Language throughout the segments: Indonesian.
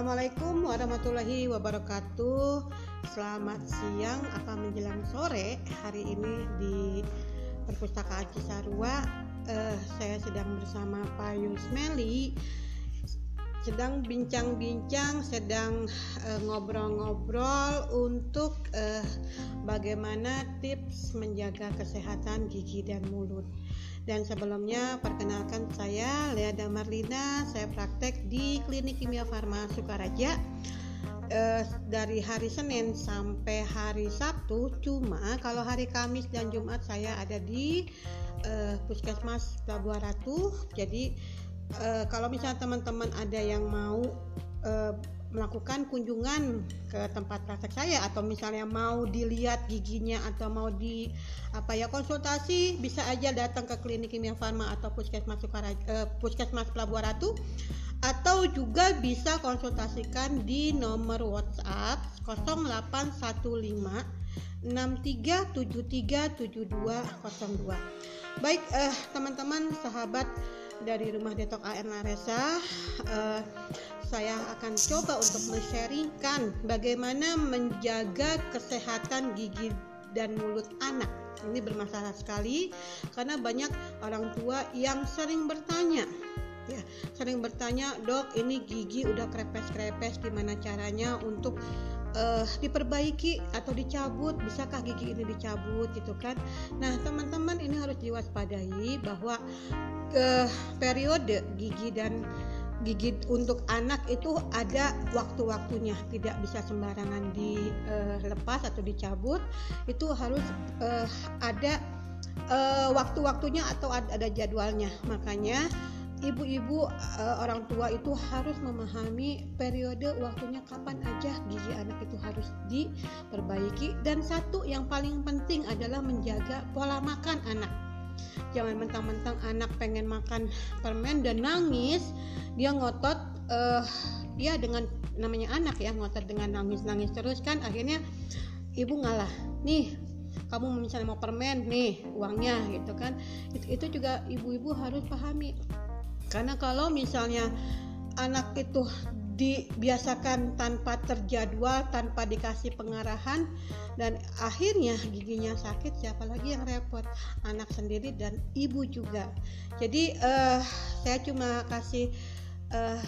Assalamualaikum warahmatullahi wabarakatuh. Selamat siang apa menjelang sore hari ini di Perpustakaan Cisarua. Eh, saya sedang bersama Pak Yusmeli sedang bincang-bincang, sedang eh, ngobrol-ngobrol untuk eh, bagaimana tips menjaga kesehatan gigi dan mulut. Dan sebelumnya perkenalkan saya Lea Damarlina, saya praktek di Klinik Kimia Farma Sukaraja eh, dari hari Senin sampai hari Sabtu. Cuma kalau hari Kamis dan Jumat saya ada di eh, Puskesmas Pelabuhan Ratu. Jadi eh, kalau misalnya teman-teman ada yang mau eh, melakukan kunjungan ke tempat praktek saya atau misalnya mau dilihat giginya atau mau di apa ya konsultasi bisa aja datang ke klinik kimia farma atau puskesmas Sukaraja, eh, puskesmas Pelabuhan Ratu atau juga bisa konsultasikan di nomor WhatsApp 0815 63737202. Baik eh, teman-teman sahabat dari Rumah Detok AR Naresa eh, saya akan coba untuk men-sharingkan bagaimana menjaga kesehatan gigi dan mulut anak. Ini bermasalah sekali karena banyak orang tua yang sering bertanya ya sering bertanya dok ini gigi udah krepes-krepes gimana caranya untuk uh, diperbaiki atau dicabut bisakah gigi ini dicabut gitu kan. Nah teman-teman ini harus diwaspadai bahwa ke periode gigi dan gigi untuk anak itu ada waktu-waktunya. Tidak bisa sembarangan dilepas atau dicabut. Itu harus uh, ada uh, waktu-waktunya atau ada jadwalnya. Makanya ibu-ibu uh, orang tua itu harus memahami periode waktunya kapan aja gigi anak itu harus diperbaiki. Dan satu yang paling penting adalah menjaga pola makan anak. Jangan mentang-mentang anak pengen makan permen dan nangis dia ngotot uh, dia dengan namanya anak ya ngotot dengan nangis-nangis terus kan akhirnya ibu ngalah nih kamu misalnya mau permen nih uangnya gitu kan. Itu juga ibu-ibu harus pahami karena kalau misalnya anak itu dibiasakan tanpa terjadwal, tanpa dikasih pengarahan dan akhirnya giginya sakit, siapa lagi yang repot? Anak sendiri dan ibu juga. Jadi uh, saya cuma kasih uh,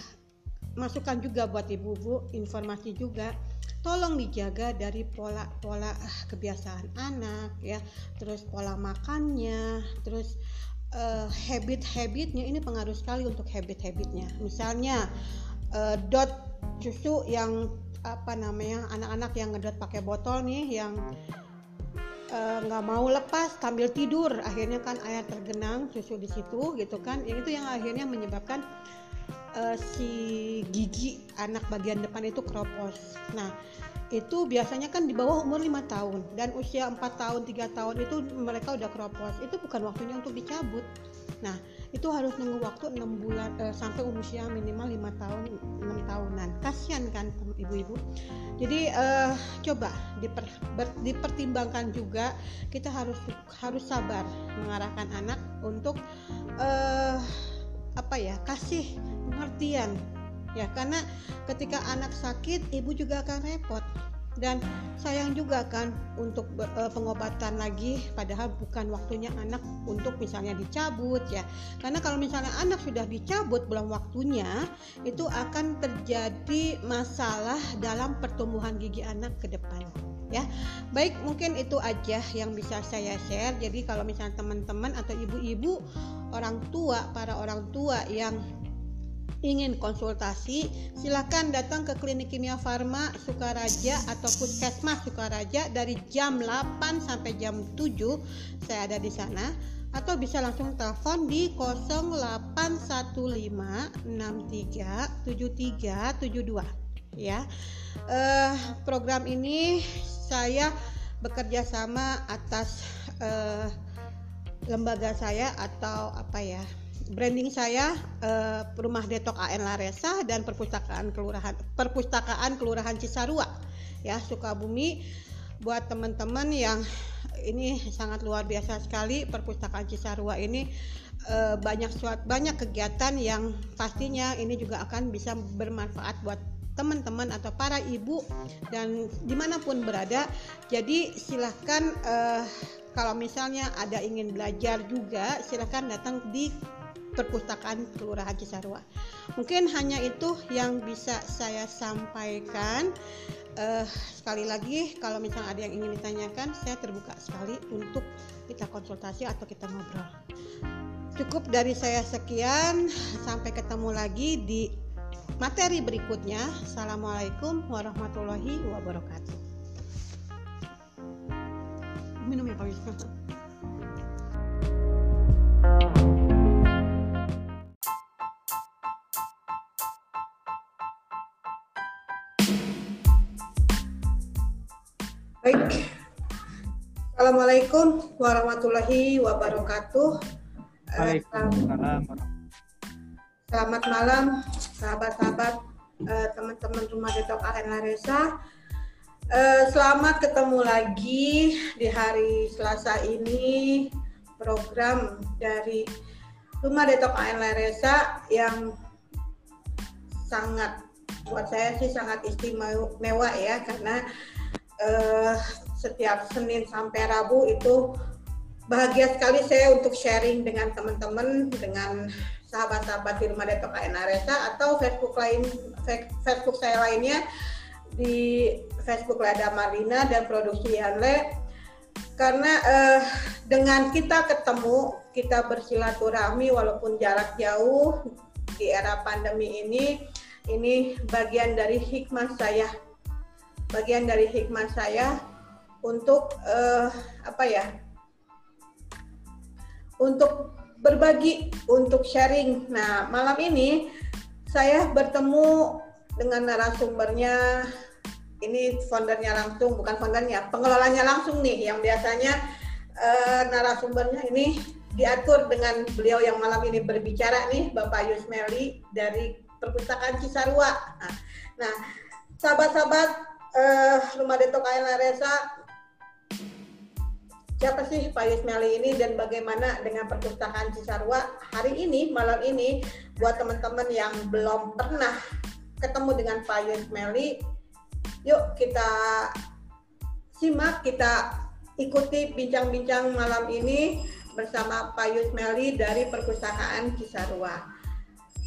masukan juga buat ibu-ibu, informasi juga tolong dijaga dari pola-pola kebiasaan anak ya terus pola makannya terus uh, habit-habitnya ini pengaruh sekali untuk habit-habitnya. Misalnya uh, dot susu yang apa namanya anak-anak yang ngedot pakai botol nih yang eh, nggak uh, mau lepas sambil tidur. Akhirnya kan air tergenang susu di situ gitu kan. Yang itu yang akhirnya menyebabkan uh, si gigi anak bagian depan itu kropos nah itu biasanya kan di bawah umur lima tahun. Dan usia 4 tahun tiga tahun itu mereka udah kropos itu bukan waktunya untuk dicabut. Nah itu harus nunggu waktu enam bulan eh, sampai usia minimal lima tahun enam tahunan. Kasihan kan ibu-ibu. Jadi eh, coba diper, ber, dipertimbangkan juga. Kita harus harus sabar mengarahkan anak untuk eh, apa ya kasih pengertian ya karena ketika anak sakit ibu juga akan repot. Dan sayang juga kan untuk uh, pengobatan lagi padahal bukan waktunya anak untuk misalnya dicabut ya. Karena kalau misalnya anak sudah dicabut belum waktunya itu akan terjadi masalah dalam pertumbuhan gigi anak ke depan ya. Baik mungkin itu aja yang bisa saya share. Jadi kalau misalnya teman-teman atau ibu-ibu orang tua para orang tua yang ingin konsultasi, silakan datang ke Klinik Kimia Farma Sukaraja atau Puskesmas Sukaraja dari jam 8 sampai jam 7. Saya ada di sana atau bisa langsung telepon di 0815637372 ya. Uh, program ini saya bekerja sama atas uh, lembaga saya atau apa ya branding saya uh, Rumah Detok AN Laresa dan Perpustakaan Kelurahan Perpustakaan Kelurahan Cisarua ya Sukabumi buat teman-teman yang ini sangat luar biasa sekali Perpustakaan Cisarua ini uh, banyak suat banyak kegiatan yang pastinya ini juga akan bisa bermanfaat buat teman-teman atau para ibu dan di mana pun berada. Jadi silahkan uh, kalau misalnya ada ingin belajar juga silahkan datang di perpustakaan Kelurahan Cisarua. Mungkin hanya itu yang bisa saya sampaikan. Uh, sekali lagi, kalau misalnya ada yang ingin ditanyakan, saya terbuka sekali untuk kita konsultasi atau kita ngobrol. Cukup dari saya sekian. Sampai ketemu lagi di materi berikutnya. Assalamualaikum warahmatullahi wabarakatuh. Minum ya Pak Wisma. Assalamualaikum warahmatullahi wabarakatuh. Waalaikumsalam. Selamat malam, sahabat-sahabat, uh, teman-teman Rumah Detok Arena Resa. Uh, selamat ketemu lagi di hari Selasa ini program dari Rumah Detok Arena Resa yang sangat buat saya sih sangat istimewa ya karena uh, setiap Senin sampai Rabu itu bahagia sekali saya untuk sharing dengan teman-teman dengan sahabat-sahabat di rumah Detok KNA Resa atau Facebook lain Facebook saya lainnya di Facebook Lada Marina dan produksi Yanle karena eh, dengan kita ketemu kita bersilaturahmi walaupun jarak jauh di era pandemi ini ini bagian dari hikmah saya. Bagian dari hikmah saya untuk uh, apa ya untuk berbagi untuk sharing. Nah malam ini saya bertemu dengan narasumbernya. Ini foundernya langsung bukan foundernya pengelolanya langsung nih yang biasanya uh, narasumbernya ini diatur dengan beliau yang malam ini berbicara nih Bapak Yusmeli dari perpustakaan Cisarua. Nah, nah sahabat-sahabat uh, Rumah Detok Ayla Resa siapa sih Pak Yusmeli ini dan bagaimana dengan perpustakaan Cisarua hari ini malam ini buat teman-teman yang belum pernah ketemu dengan Pak Yusmeli yuk kita simak kita ikuti bincang-bincang malam ini bersama Pak Yusmeli dari perpustakaan Cisarua.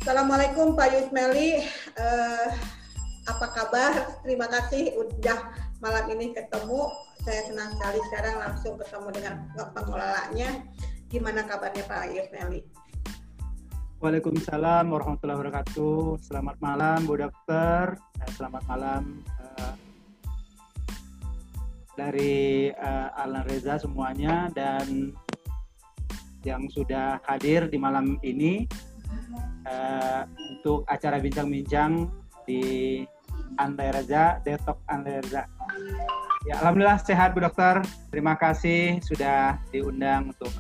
Assalamualaikum Pak Yusmeli. Uh, apa kabar? Terima kasih udah malam ini ketemu saya senang sekali sekarang langsung ketemu dengan pengelolanya. Gimana kabarnya Pak Yusmeli? Waalaikumsalam warahmatullahi wabarakatuh. Selamat malam Bu Dokter. Eh, selamat malam uh, dari uh, Alan Reza semuanya dan yang sudah hadir di malam ini uh, untuk acara bincang-bincang di Andai Reza, Detok Andai Reza. Ya, alhamdulillah sehat Bu Dokter. Terima kasih sudah diundang untuk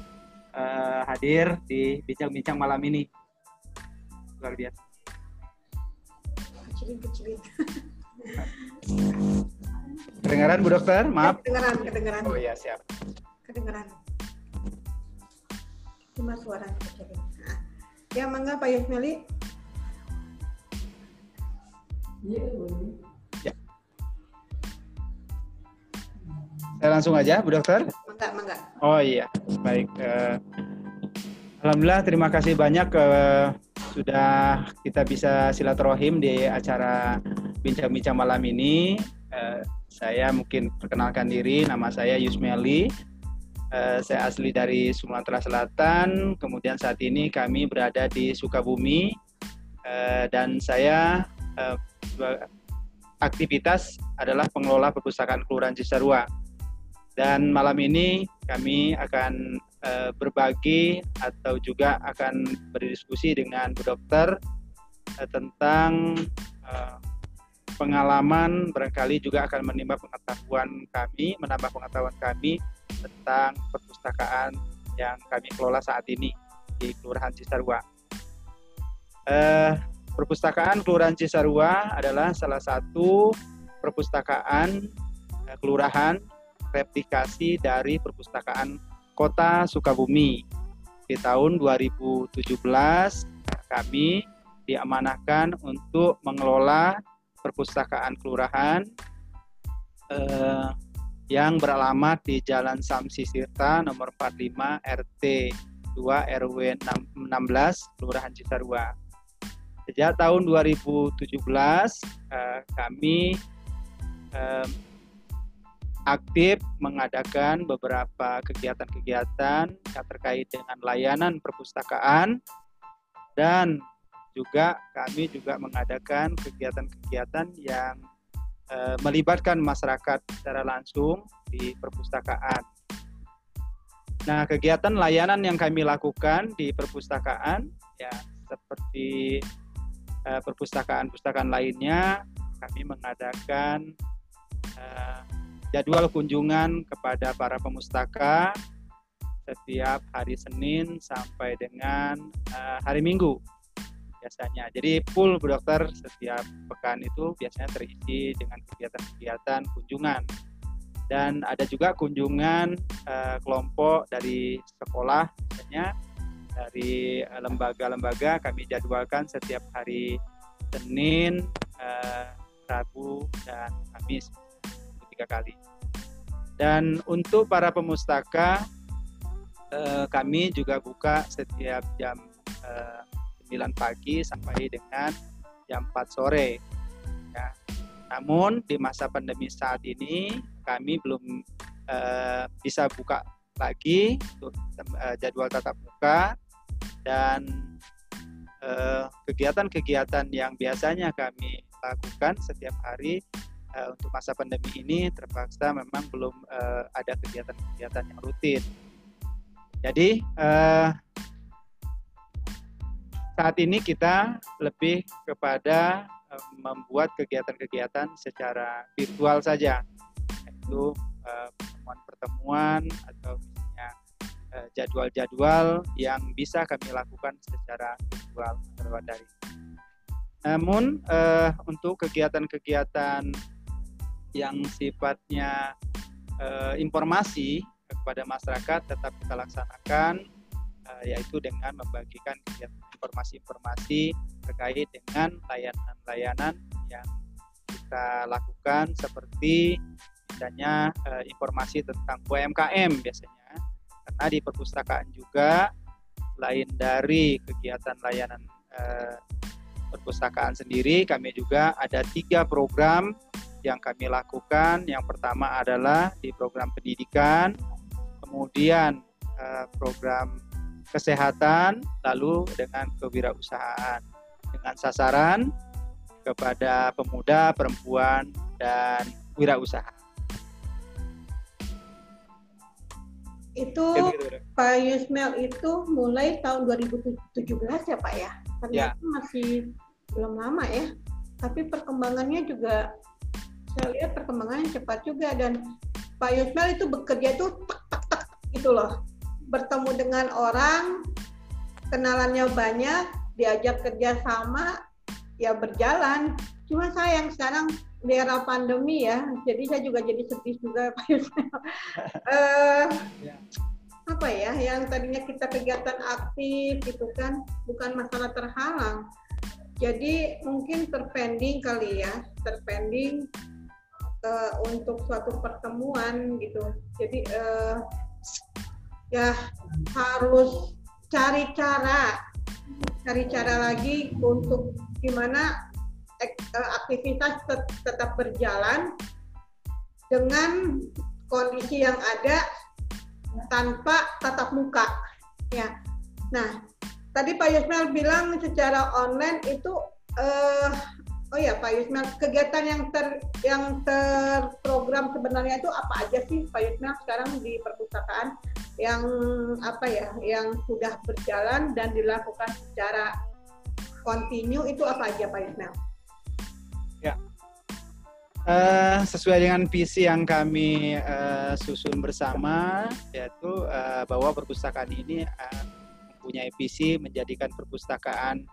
uh, hadir di bincang-bincang malam ini. Luar biasa. Kedengaran Bu Dokter? Maaf. Kedengaran, kedengaran. Oh iya, siap. Kedengaran. Cuma suara ya, mangga Pak Yusmeli. Iya, boleh. Saya langsung aja, Bu Dokter. Enggak, enggak. Oh iya, baik. Uh, Alhamdulillah, terima kasih banyak uh, sudah kita bisa silaturahim di acara bincang-bincang malam ini. Uh, saya mungkin perkenalkan diri, nama saya Yusmeli. Uh, saya asli dari Sumatera Selatan, kemudian saat ini kami berada di Sukabumi, uh, dan saya uh, aktivitas adalah pengelola perpustakaan Kelurahan Cisarua dan malam ini kami akan uh, berbagi atau juga akan berdiskusi dengan Bu Dokter uh, tentang uh, pengalaman barangkali juga akan menimba pengetahuan kami, menambah pengetahuan kami tentang perpustakaan yang kami kelola saat ini di Kelurahan Cisarua. Uh, perpustakaan Kelurahan Cisarua adalah salah satu perpustakaan uh, kelurahan replikasi dari perpustakaan Kota Sukabumi. Di tahun 2017 kami diamanahkan untuk mengelola perpustakaan kelurahan uh, yang beralamat di Jalan Samsi Sirta nomor 45 RT 2 RW 16 Kelurahan Cisarua. Sejak tahun 2017 uh, kami aktif mengadakan beberapa kegiatan-kegiatan yang terkait dengan layanan perpustakaan dan juga kami juga mengadakan kegiatan-kegiatan yang e, melibatkan masyarakat secara langsung di perpustakaan. Nah, kegiatan layanan yang kami lakukan di perpustakaan ya seperti eh, perpustakaan-perpustakaan lainnya, kami mengadakan uh, jadwal kunjungan kepada para pemustaka setiap hari Senin sampai dengan uh, hari Minggu biasanya. Jadi full Bu Dokter setiap pekan itu biasanya terisi dengan kegiatan-kegiatan kunjungan. Dan ada juga kunjungan uh, kelompok dari sekolah misalnya dari lembaga-lembaga kami jadwalkan setiap hari Senin, uh, Rabu dan Kamis tiga kali. Dan untuk para pemustaka, eh, kami juga buka setiap jam eh, 9 pagi sampai dengan jam 4 sore. Ya. Namun di masa pandemi saat ini kami belum eh, bisa buka lagi untuk eh, jadwal tatap muka dan eh, kegiatan-kegiatan yang biasanya kami lakukan setiap hari uh, untuk masa pandemi ini terpaksa memang belum uh, ada kegiatan-kegiatan yang rutin. Jadi uh, saat ini kita lebih kepada uh, membuat kegiatan-kegiatan secara virtual saja, yaitu pertemuan-pertemuan uh, atau jadwal-jadwal yang bisa kami lakukan secara virtual lewat dari. Namun uh, untuk kegiatan-kegiatan yang sifatnya uh, informasi kepada masyarakat tetap kita laksanakan uh, yaitu dengan membagikan informasi-informasi terkait dengan layanan-layanan yang kita lakukan seperti misalnya uh, informasi tentang UMKM biasanya karena di perpustakaan juga lain dari kegiatan layanan uh, perpustakaan sendiri kami juga ada tiga program yang kami lakukan yang pertama adalah di program pendidikan, kemudian uh, program kesehatan, lalu dengan kewirausahaan dengan sasaran kepada pemuda, perempuan, dan wirausaha. Itu Pak Yusmel itu mulai tahun 2017 ya Pak ya? Ternyata ya. masih belum lama ya. Tapi perkembangannya juga saya lihat perkembangannya cepat juga dan Pak Yusmel itu bekerja itu tek tek tek gitu loh bertemu dengan orang kenalannya banyak diajak kerja sama ya berjalan cuma sayang sekarang di era pandemi ya. Jadi saya juga jadi sedih juga Pak Yusmel uh, apa ya yang tadinya kita kegiatan aktif gitu kan bukan masalah terhalang. Jadi mungkin terpending kali ya terpending uh, untuk suatu pertemuan gitu. Jadi uh, ya harus cari cara, cari cara lagi untuk gimana aktivitas tet tetap berjalan dengan kondisi yang ada tanpa tatap muka. Ya. Nah, tadi Pak Yusmel bilang secara online itu uh, Oh ya Pak Yusmel, kegiatan yang ter yang terprogram sebenarnya itu apa aja sih Pak Yusmel sekarang di perpustakaan yang apa ya, yang sudah berjalan dan dilakukan secara kontinu itu apa aja Pak Yusmel? Uh, sesuai dengan visi yang kami uh, susun bersama, yaitu uh, bahwa perpustakaan ini uh, mempunyai visi menjadikan perpustakaan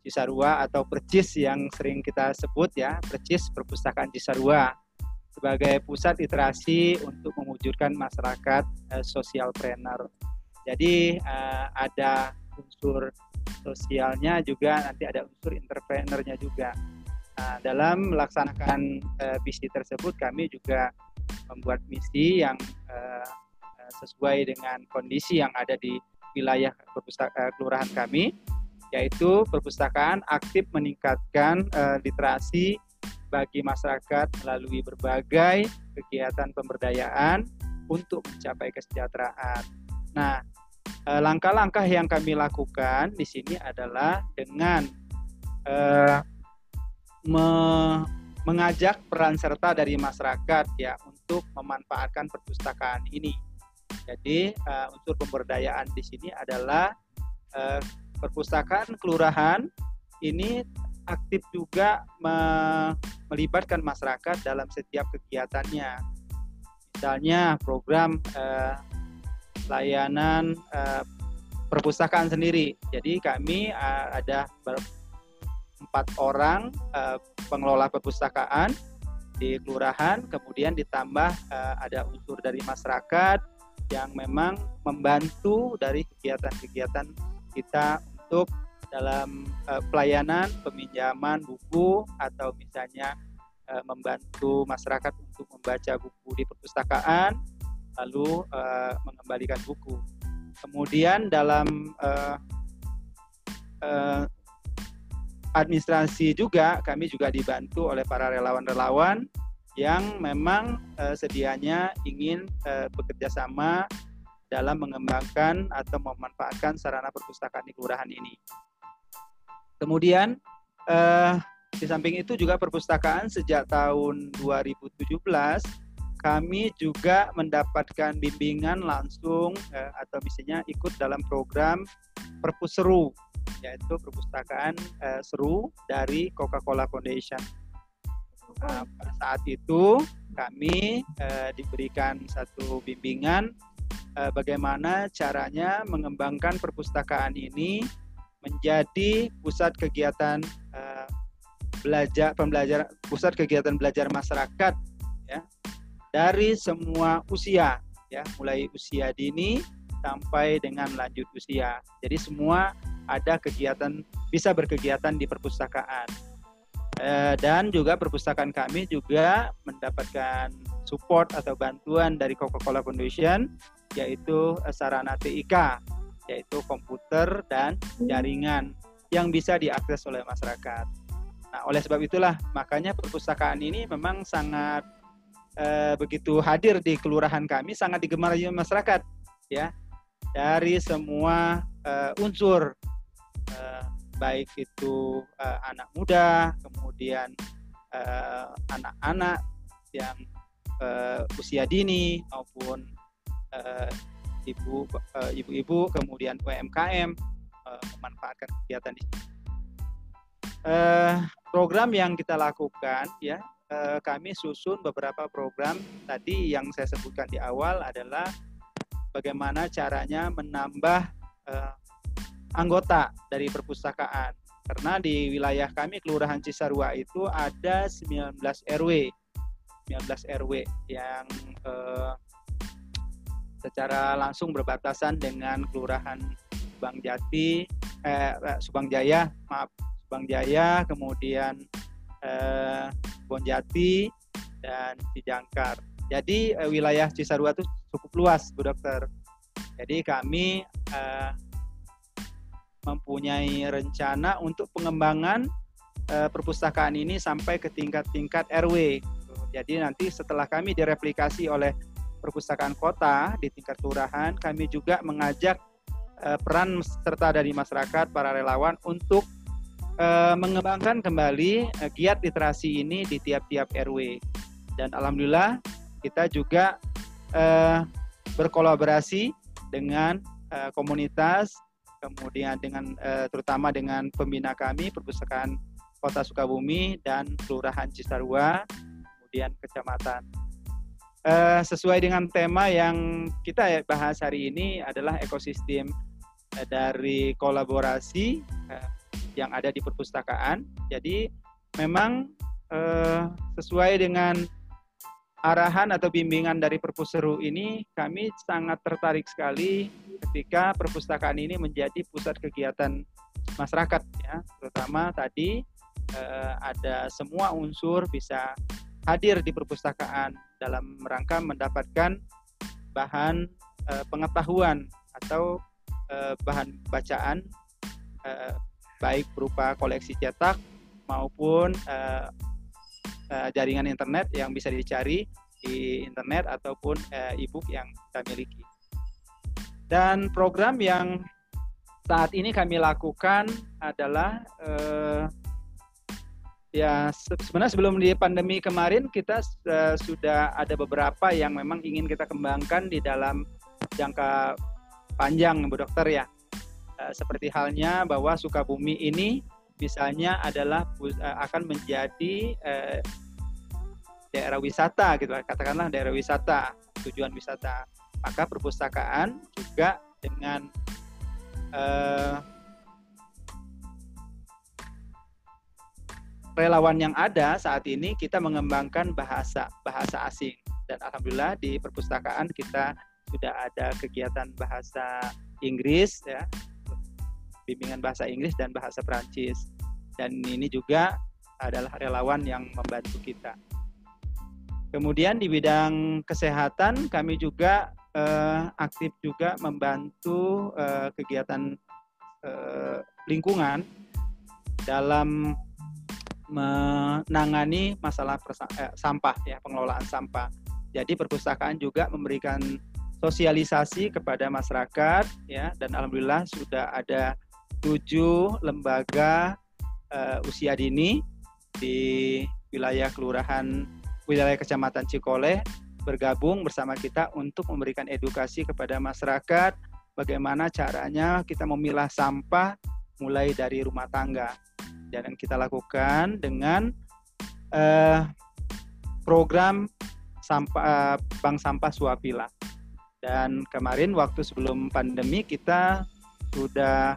Cisarua atau Percis yang sering kita sebut ya, Percis Perpustakaan Cisarua sebagai pusat literasi untuk mewujudkan masyarakat uh, social planner. Jadi uh, ada unsur sosialnya juga nanti ada unsur entrepreneurnya juga. Nah, dalam melaksanakan uh, visi tersebut kami juga membuat misi yang uh, sesuai dengan kondisi yang ada di wilayah perpustakaan kelurahan kami yaitu perpustakaan aktif meningkatkan uh, literasi bagi masyarakat melalui berbagai kegiatan pemberdayaan untuk mencapai kesejahteraan. Nah, langkah-langkah yang kami lakukan di sini adalah dengan me mengajak peran serta dari masyarakat ya untuk memanfaatkan perpustakaan ini. Jadi uh, unsur pemberdayaan di sini adalah uh, perpustakaan kelurahan ini aktif juga me melibatkan masyarakat dalam setiap kegiatannya. Misalnya program uh, layanan uh, perpustakaan sendiri. Jadi kami uh, ada empat orang uh, pengelola perpustakaan di kelurahan, kemudian ditambah uh, ada unsur dari masyarakat yang memang membantu dari kegiatan-kegiatan kita untuk dalam uh, pelayanan peminjaman buku atau misalnya uh, membantu masyarakat untuk membaca buku di perpustakaan lalu uh, mengembalikan buku. Kemudian dalam uh, uh, administrasi juga kami juga dibantu oleh para relawan-relawan yang memang uh, sedianya ingin uh, bekerja sama dalam mengembangkan atau memanfaatkan sarana perpustakaan di kelurahan ini. Kemudian uh, di samping itu juga perpustakaan sejak tahun 2017 kami juga mendapatkan bimbingan langsung atau misalnya ikut dalam program Perpuseru yaitu perpustakaan uh, seru dari Coca-Cola Foundation. Uh, pada saat itu kami uh, diberikan satu bimbingan uh, bagaimana caranya mengembangkan perpustakaan ini menjadi pusat kegiatan uh, belajar pembelajaran pusat kegiatan belajar masyarakat ya dari semua usia ya mulai usia dini sampai dengan lanjut usia. Jadi semua ada kegiatan bisa berkegiatan di perpustakaan eh, dan juga perpustakaan kami juga mendapatkan support atau bantuan dari Coca-Cola Foundation yaitu eh, sarana TIK yaitu komputer dan jaringan yang bisa diakses oleh masyarakat. Nah, oleh sebab itulah makanya perpustakaan ini memang sangat eh, begitu hadir di kelurahan kami sangat digemari masyarakat ya dari semua unsur baik itu uh, anak muda, kemudian anak-anak uh, yang uh, usia dini maupun uh, ibu uh, ibu-ibu, kemudian UMKM uh, memanfaatkan kegiatan ini. Uh, program yang kita lakukan ya uh, kami susun beberapa program tadi yang saya sebutkan di awal adalah bagaimana caranya menambah uh, anggota dari perpustakaan. Karena di wilayah kami Kelurahan Cisarua itu ada 19 RW. 19 RW yang uh, secara langsung berbatasan dengan Kelurahan Subang Jati, eh, eh, Subang Jaya, maaf, Subang Jaya, kemudian eh, Bonjati dan Cijangkar. Jadi eh, wilayah Cisarua itu cukup luas, Bu Dokter. Jadi kami uh, mempunyai rencana untuk pengembangan uh, perpustakaan ini sampai ke tingkat-tingkat RW. Jadi nanti setelah kami direplikasi oleh perpustakaan kota di tingkat kelurahan, kami juga mengajak uh, peran serta dari masyarakat para relawan untuk uh, mengembangkan kembali uh, giat literasi ini di tiap-tiap RW. Dan alhamdulillah kita juga uh, berkolaborasi dengan uh, komunitas, kemudian dengan uh, terutama dengan pembina kami perpustakaan Kota Sukabumi dan Kelurahan Cisarua, kemudian kecamatan. Uh, sesuai dengan tema yang kita bahas hari ini adalah ekosistem uh, dari kolaborasi uh, yang ada di perpustakaan. Jadi memang uh, sesuai dengan arahan atau bimbingan dari Perpuseru ini kami sangat tertarik sekali ketika perpustakaan ini menjadi pusat kegiatan masyarakat ya. Terutama tadi uh, ada semua unsur bisa hadir di perpustakaan dalam rangka mendapatkan bahan uh, pengetahuan atau uh, bahan bacaan baik berupa koleksi cetak maupun uh, jaringan internet yang bisa dicari di internet ataupun uh, e-book yang kita miliki. Dan program yang saat ini kami lakukan adalah uh, ya sebenarnya sebelum di pandemi kemarin kita uh, sudah ada beberapa yang memang ingin kita kembangkan di dalam jangka panjang Bu Dokter ya. Seperti halnya bahwa Sukabumi ini misalnya adalah uh, akan menjadi uh, daerah wisata gitu. Katakanlah daerah wisata tujuan wisata. Maka perpustakaan juga dengan uh, relawan yang ada saat ini kita mengembangkan bahasa bahasa asing. Dan alhamdulillah di perpustakaan kita sudah ada kegiatan bahasa Inggris ya bimbingan bahasa Inggris dan bahasa Prancis dan ini juga adalah relawan yang membantu kita. Kemudian di bidang kesehatan kami juga uh, aktif juga membantu uh, kegiatan uh, lingkungan dalam menangani masalah eh, sampah ya pengelolaan sampah. Jadi perpustakaan juga memberikan sosialisasi kepada masyarakat ya dan alhamdulillah sudah ada tujuh lembaga uh, usia dini di wilayah kelurahan wilayah kecamatan Cikole bergabung bersama kita untuk memberikan edukasi kepada masyarakat bagaimana caranya kita memilah sampah mulai dari rumah tangga. Dan kita lakukan dengan uh, program sampah uh, bank sampah Suapila. Dan kemarin waktu sebelum pandemi kita sudah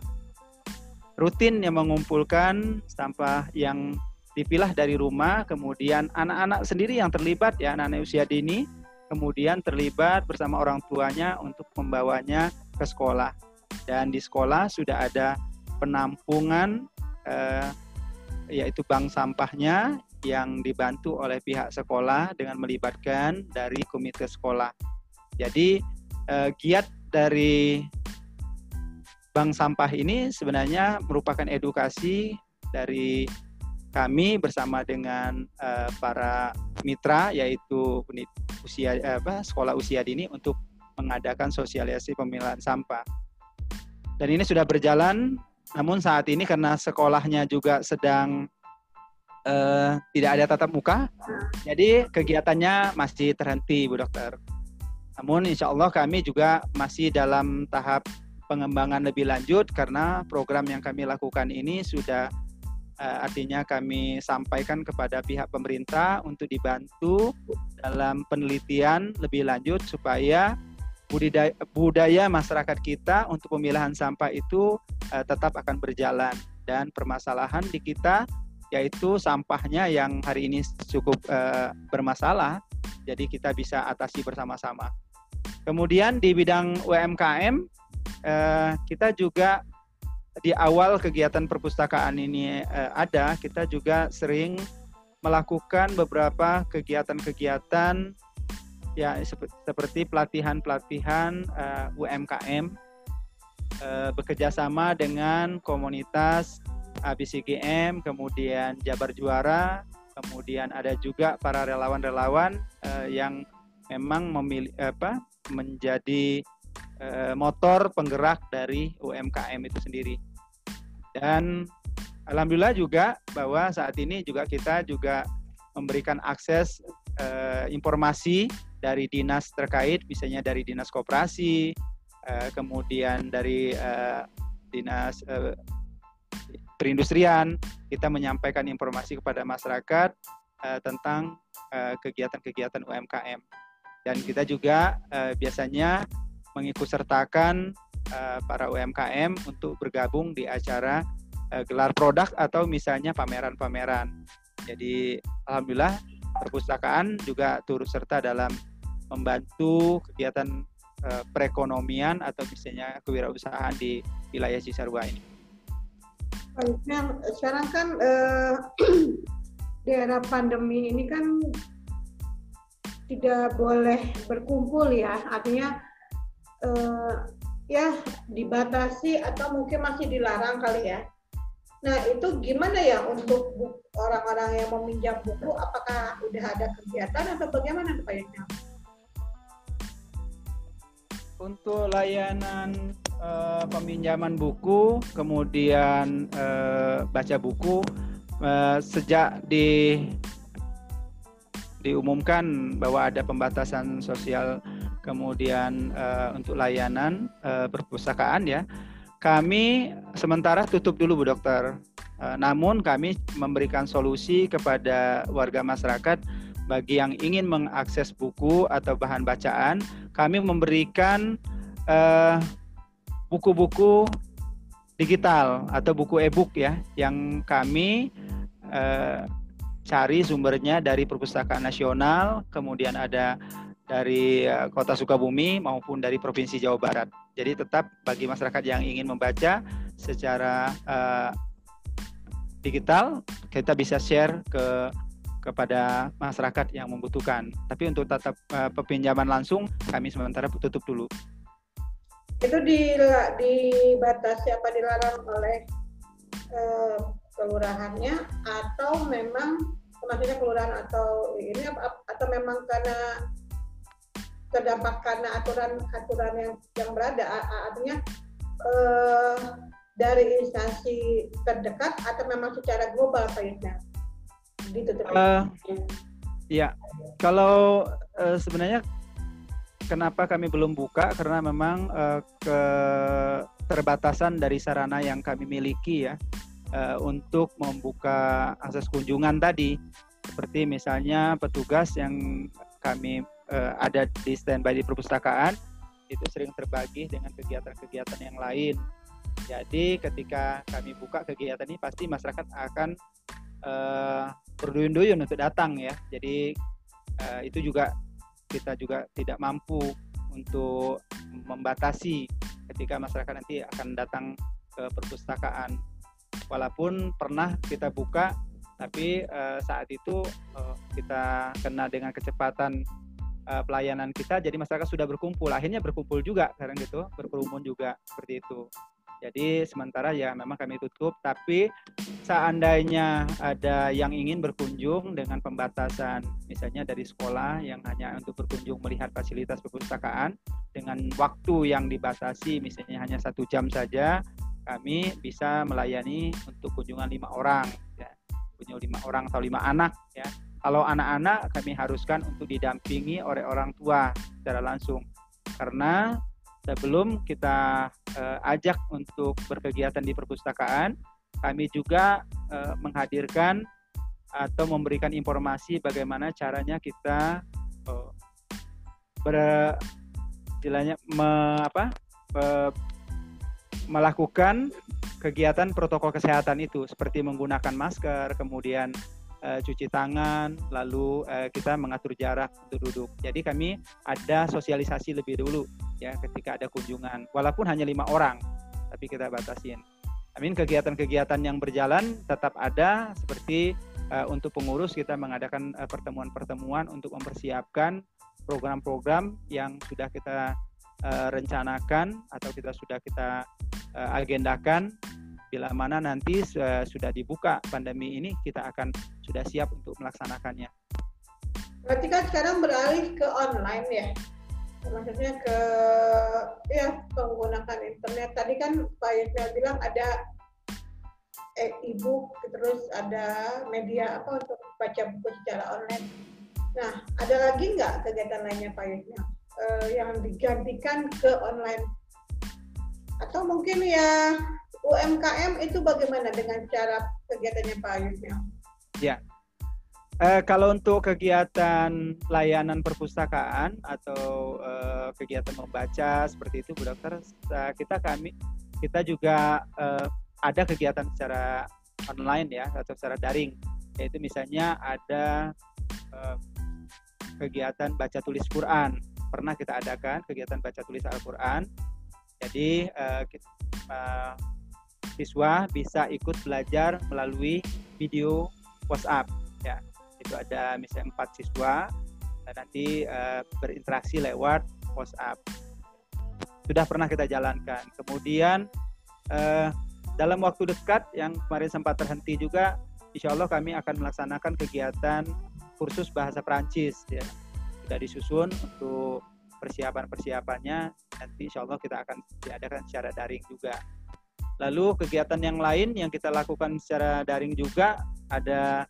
rutin yang mengumpulkan sampah yang dipilah dari rumah, kemudian anak-anak sendiri yang terlibat ya anak-anak usia dini kemudian terlibat bersama orang tuanya untuk membawanya ke sekolah. Dan di sekolah sudah ada penampungan eh, yaitu bank sampahnya yang dibantu oleh pihak sekolah dengan melibatkan dari komite sekolah. Jadi eh, giat dari bank sampah ini sebenarnya merupakan edukasi dari kami bersama dengan uh, para mitra yaitu usia apa sekolah usia dini untuk mengadakan sosialisasi pemilahan sampah. Dan ini sudah berjalan, namun saat ini karena sekolahnya juga sedang uh, tidak ada tatap muka, jadi kegiatannya masih terhenti, Bu Dokter. Namun insya Allah kami juga masih dalam tahap pengembangan lebih lanjut karena program yang kami lakukan ini sudah uh, artinya kami sampaikan kepada pihak pemerintah untuk dibantu dalam penelitian lebih lanjut supaya budidaya, budaya masyarakat kita untuk pemilahan sampah itu uh, tetap akan berjalan dan permasalahan di kita yaitu sampahnya yang hari ini cukup uh, bermasalah jadi kita bisa atasi bersama-sama. Kemudian di bidang UMKM uh, kita juga di awal kegiatan perpustakaan ini uh, ada, kita juga sering melakukan beberapa kegiatan-kegiatan ya seperti pelatihan-pelatihan uh, eh, UMKM uh, bekerja sama dengan komunitas ABCGM, kemudian Jabar Juara, kemudian ada juga para relawan-relawan uh, yang memang memilih apa menjadi motor penggerak dari UMKM itu sendiri. Dan alhamdulillah juga bahwa saat ini juga kita juga memberikan akses uh, informasi dari dinas terkait, misalnya dari dinas koperasi, uh, kemudian dari uh, dinas uh, perindustrian, kita menyampaikan informasi kepada masyarakat uh, tentang kegiatan-kegiatan uh, UMKM. Dan kita juga uh, biasanya mengikut sertakan uh, para UMKM untuk bergabung di acara uh, gelar produk atau misalnya pameran-pameran. Jadi alhamdulillah perpustakaan juga turut serta dalam membantu kegiatan uh, perekonomian atau misalnya kewirausahaan di wilayah Cisarua ini. Sekarang kan eh, di era pandemi ini kan tidak boleh berkumpul ya, artinya eh, ya dibatasi atau mungkin masih dilarang kali ya. Nah itu gimana ya untuk orang-orang yang meminjam buku? Apakah udah ada kegiatan atau bagaimana Pak Yusuf? Untuk layanan uh, peminjaman buku, kemudian uh, baca buku, uh, sejak di diumumkan bahwa ada pembatasan sosial, kemudian uh, untuk layanan uh, perpustakaan ya, kami sementara tutup dulu Bu Dokter. Uh, namun kami memberikan solusi kepada warga masyarakat bagi yang ingin mengakses buku atau bahan bacaan kami memberikan uh, buku-buku digital atau buku e-book ya yang kami uh, cari sumbernya dari perpustakaan nasional, kemudian ada dari uh, Kota Sukabumi maupun dari Provinsi Jawa Barat. Jadi tetap bagi masyarakat yang ingin membaca secara uh, digital kita bisa share ke kepada masyarakat yang membutuhkan. Tapi untuk tatap uh, langsung kami sementara tutup dulu. Itu di, dibatasi apa dilarang oleh uh, kelurahannya atau memang maksudnya kelurahan atau ini atau memang karena terdampak karena aturan-aturan yang yang berada artinya uh, dari instansi terdekat atau memang secara global Pak Yusna? Uh, ya, kalau uh, sebenarnya kenapa kami belum buka? Karena memang uh, keterbatasan dari sarana yang kami miliki ya uh, untuk membuka akses kunjungan tadi. Seperti misalnya petugas yang kami uh, ada di standby di perpustakaan itu sering terbagi dengan kegiatan-kegiatan yang lain. Jadi ketika kami buka kegiatan ini pasti masyarakat akan uh, berduyun-duyun untuk datang ya. Jadi uh, itu juga kita juga tidak mampu untuk membatasi ketika masyarakat nanti akan datang ke perpustakaan. Walaupun pernah kita buka, tapi uh, saat itu uh, kita kena dengan kecepatan uh, pelayanan kita, jadi masyarakat sudah berkumpul. Akhirnya berkumpul juga, sekarang gitu, berkerumun juga seperti itu. Jadi sementara ya memang kami tutup, tapi seandainya ada yang ingin berkunjung dengan pembatasan, misalnya dari sekolah yang hanya untuk berkunjung melihat fasilitas perpustakaan dengan waktu yang dibatasi, misalnya hanya satu jam saja, kami bisa melayani untuk kunjungan lima orang, ya, kunjung lima orang atau lima anak, ya. Kalau anak-anak kami haruskan untuk didampingi oleh orang tua secara langsung, karena sebelum kita uh, ajak untuk berkegiatan di perpustakaan, kami juga uh, menghadirkan atau memberikan informasi bagaimana caranya kita uh, ber me, apa, melakukan kegiatan protokol kesehatan itu. Seperti menggunakan masker, kemudian uh, cuci tangan, lalu uh, kita mengatur jarak untuk duduk. Jadi kami ada sosialisasi lebih dulu ya ketika ada kunjungan, walaupun hanya lima orang, tapi kita batasin. Amin kegiatan-kegiatan yang berjalan tetap ada seperti uh, untuk pengurus kita mengadakan pertemuan-pertemuan uh, untuk mempersiapkan program-program yang sudah kita uh, rencanakan atau kita sudah kita uh, agendakan bila mana nanti sudah dibuka pandemi ini kita akan sudah siap untuk melaksanakannya. Berarti kan sekarang beralih ke online ya, maksudnya ke ya menggunakan internet. Tadi kan Pak Yesmel bilang ada e-book, terus ada media apa untuk baca buku secara online. Nah, ada lagi nggak kegiatan lainnya Pak Yesmel uh, yang digantikan ke online? Atau mungkin ya UMKM itu bagaimana dengan cara kegiatannya Pak Yusnya? Ya, uh, kalau untuk kegiatan layanan perpustakaan atau uh, kegiatan membaca seperti itu, Bu Dokter, kita kami kita juga ada kegiatan secara online ya atau secara daring, yaitu misalnya ada kegiatan baca tulis Quran. Pernah kita adakan kegiatan baca tulis Al-Quran. Jadi uh, kita, uh, siswa bisa ikut belajar melalui video WhatsApp. Ya itu ada misalnya empat siswa dan nanti uh, berinteraksi lewat WhatsApp. Sudah pernah kita jalankan. Kemudian uh, dalam waktu dekat yang kemarin sempat terhenti juga Insya Allah kami akan melaksanakan kegiatan kursus bahasa Perancis ya. Sudah disusun untuk persiapan-persiapannya nanti insya Allah kita akan diadakan secara daring juga. Lalu kegiatan yang lain yang kita lakukan secara daring juga ada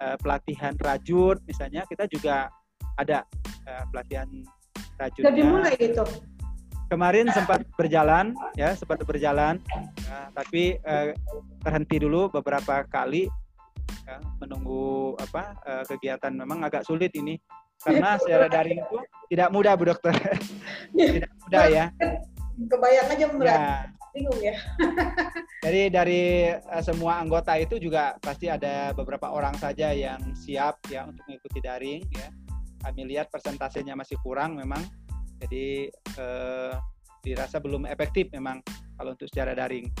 uh, pelatihan rajut misalnya kita juga ada uh, pelatihan rajutnya. Jadi mulai itu. Kemarin sempat berjalan ya sempat berjalan uh, tapi uh, terhenti dulu beberapa kali ya, menunggu apa uh, kegiatan memang agak sulit ini karena secara daring itu tidak mudah Bu Dokter. tidak mudah ya. Kebayang aja berat. Ya. Bingung ya. Jadi dari uh, semua anggota itu juga pasti ada beberapa orang saja yang siap ya untuk mengikuti daring ya. Kami lihat persentasenya masih kurang memang. Jadi uh, dirasa belum efektif memang kalau untuk secara daring.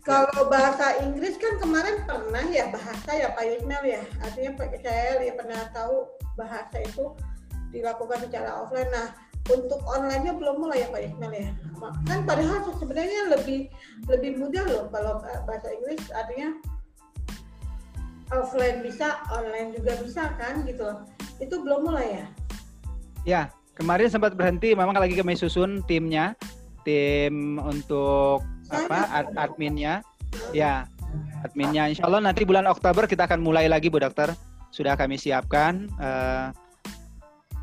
Kalau bahasa Inggris kan kemarin pernah ya bahasa ya Pak Yusmel ya. Artinya saya ya pernah tahu bahasa itu dilakukan secara offline. Nah, untuk online-nya belum mulai ya Pak Yusmel ya. Kan padahal sebenarnya lebih lebih mudah loh kalau bahasa Inggris artinya offline bisa, online juga bisa kan gitu loh. Itu belum mulai ya? Ya, kemarin sempat berhenti memang lagi kami susun timnya tim untuk apa adminnya ya adminnya insya Allah nanti bulan Oktober kita akan mulai lagi Bu Dokter sudah kami siapkan uh,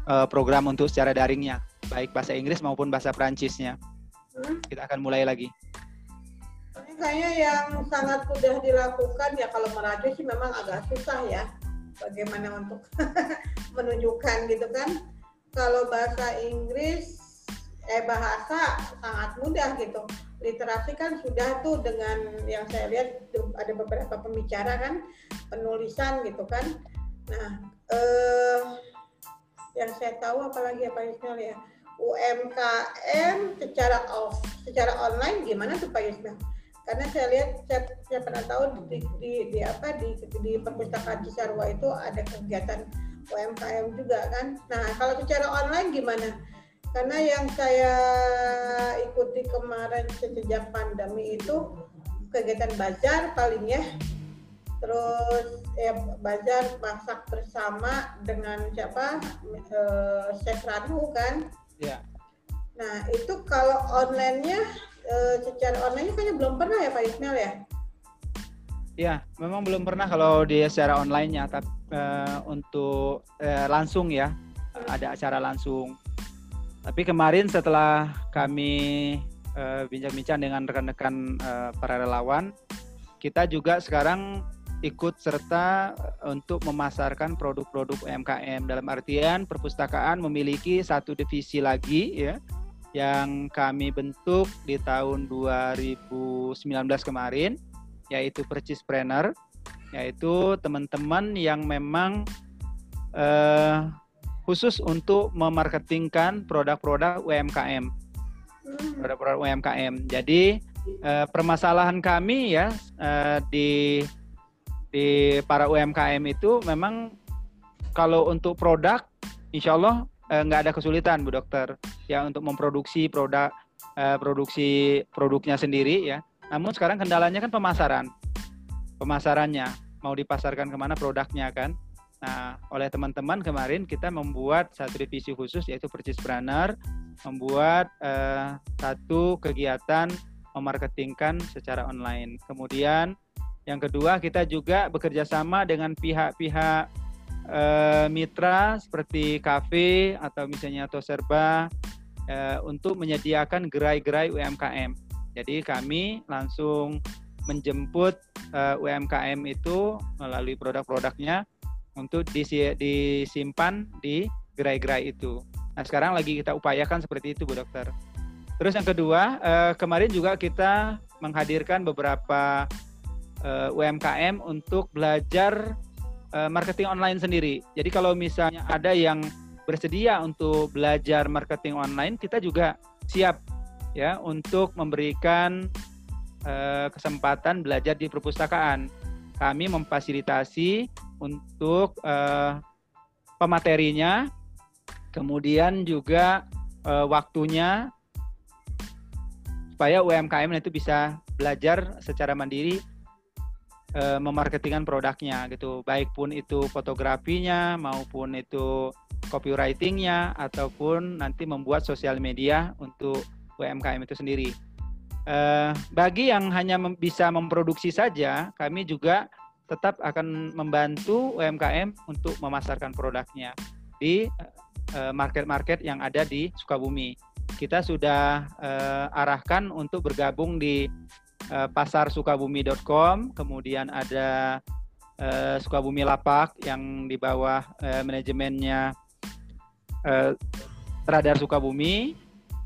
uh, program untuk secara daringnya baik bahasa Inggris maupun bahasa Perancisnya. Hmm? kita akan mulai lagi. Ini kayaknya yang sangat mudah dilakukan ya kalau merajut sih memang agak susah ya. Bagaimana untuk menunjukkan gitu kan. Kalau bahasa Inggris eh bahasa sangat mudah gitu. Literasi kan sudah tuh dengan yang saya lihat ada beberapa pembicara kan penulisan gitu kan. Nah eh, yang saya tahu apalagi apa Yusmil ya. UMKM secara off secara online gimana tuh Pak Yusmil? Karena saya lihat saya, saya pernah tahu di, di, di apa di, di perpustakaan Cisarua itu ada kegiatan UMKM juga kan? Nah kalau secara online gimana? Karena yang saya ikuti kemarin sejak pandemi itu kegiatan bazar paling ya. Terus ya bazar masak bersama dengan siapa? Uh, chef Ranu kan? Ya nah itu kalau onlinenya uh, secara online kayaknya belum pernah ya Pak Ismail ya? Ya, memang belum pernah kalau dia secara online-nya, tapi uh, untuk uh, langsung ya, ada acara langsung. Tapi kemarin setelah kami bincang-bincang dengan rekan-rekan para relawan, kita juga sekarang ikut serta untuk memasarkan produk-produk UMKM dalam artian perpustakaan memiliki satu divisi lagi ya yang kami bentuk di tahun 2019 kemarin yaitu Purchase Planner yaitu teman-teman yang memang uh, khusus untuk memarketingkan produk-produk UMKM. Produk-produk UMKM. Jadi eh, permasalahan kami ya eh, di di para UMKM itu memang kalau untuk produk, insya Allah eh, nggak ada kesulitan Bu Dokter ya untuk memproduksi produk eh, produksi produknya sendiri ya. Namun sekarang kendalanya kan pemasaran, pemasarannya mau dipasarkan ke mana produknya kan. Nah, oleh teman-teman kemarin kita membuat satu divisi khusus yaitu Purchase Planner, membuat uh, satu kegiatan memarketingkan secara online. Kemudian yang kedua kita juga bekerja sama dengan pihak-pihak uh, mitra seperti kafe atau misalnya Toserba uh, untuk menyediakan gerai-gerai UMKM. Jadi kami langsung menjemput uh, UMKM itu melalui produk-produknya untuk disimpan di gerai-gerai itu. Nah sekarang lagi kita upayakan seperti itu Bu Dokter. Terus yang kedua, eh, kemarin juga kita menghadirkan beberapa eh, UMKM untuk belajar eh, marketing online sendiri. Jadi kalau misalnya ada yang bersedia untuk belajar marketing online, kita juga siap ya untuk memberikan uh, kesempatan belajar di perpustakaan. Kami memfasilitasi untuk uh, pematerinya, kemudian juga uh, waktunya supaya UMKM itu bisa belajar secara mandiri uh, memarketingkan produknya gitu, baik pun itu fotografinya maupun itu copywritingnya ataupun nanti membuat sosial media untuk UMKM itu sendiri. Uh, bagi yang hanya mem bisa memproduksi saja, kami juga tetap akan membantu UMKM untuk memasarkan produknya di eh, market-market yang ada di Sukabumi. Kita sudah uh, arahkan untuk bergabung di uh, pasar sukabumi.com, kemudian ada uh, Sukabumi Lapak yang di bawah uh, manajemennya uh, Radar Sukabumi.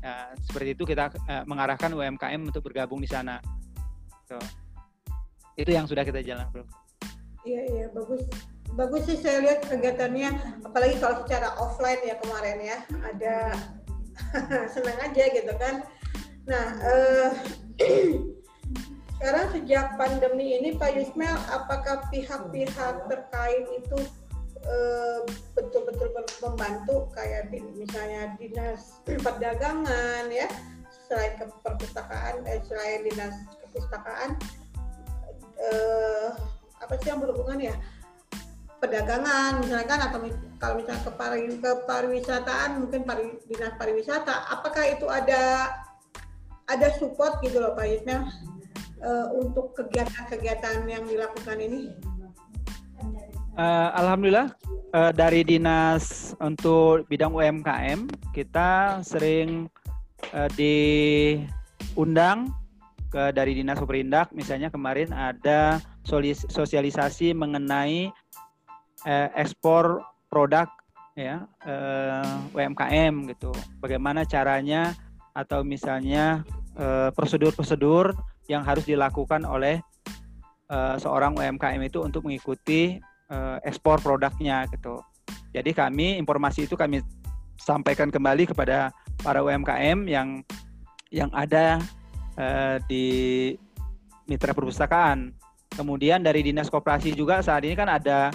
Uh, seperti itu kita uh, mengarahkan UMKM untuk bergabung di sana. So, itu yang sudah kita jalankan. Iya iya bagus bagus sih saya lihat kegiatannya apalagi kalau secara offline ya kemarin ya ada senang aja gitu kan. Nah eh, sekarang sejak pandemi ini Pak Yusmel apakah pihak-pihak terkait itu eh, betul-betul eh, membantu? Kayak di, misalnya dinas perdagangan ya selain ke perpustakaan eh, selain dinas kepustakaan eh, apa sih yang berhubungan ya? Perdagangan misalkan atau kalau misalnya ke, pari, ke pariwisataan mungkin pari, dinas pariwisata apakah itu ada ada support gitu loh Pak Yusmel uh, untuk kegiatan-kegiatan yang dilakukan ini uh, Alhamdulillah uh, dari dinas untuk bidang UMKM kita sering uh, diundang ke dari dinas perindak misalnya kemarin ada sosialisasi mengenai eh, ekspor produk ya eh, UMKM gitu. Bagaimana caranya atau misalnya prosedur-prosedur yang harus dilakukan oleh eh, seorang UMKM itu untuk mengikuti eh, ekspor produknya gitu. Jadi kami informasi itu kami sampaikan kembali kepada para UMKM yang yang ada uh, di mitra perpustakaan Kemudian dari Dinas Koperasi juga saat ini kan ada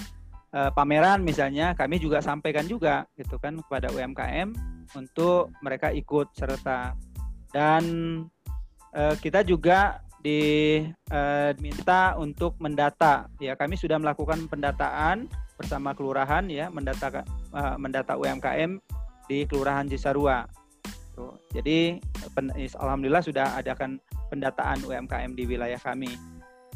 uh, pameran misalnya, kami juga sampaikan juga gitu kan kepada UMKM untuk mereka ikut serta. Dan uh, kita juga diminta uh, untuk mendata ya kami sudah melakukan pendataan bersama kelurahan ya mendata uh, mendata UMKM di kelurahan Cisarua Tuh. jadi pen, alhamdulillah sudah adakan pendataan UMKM di wilayah kami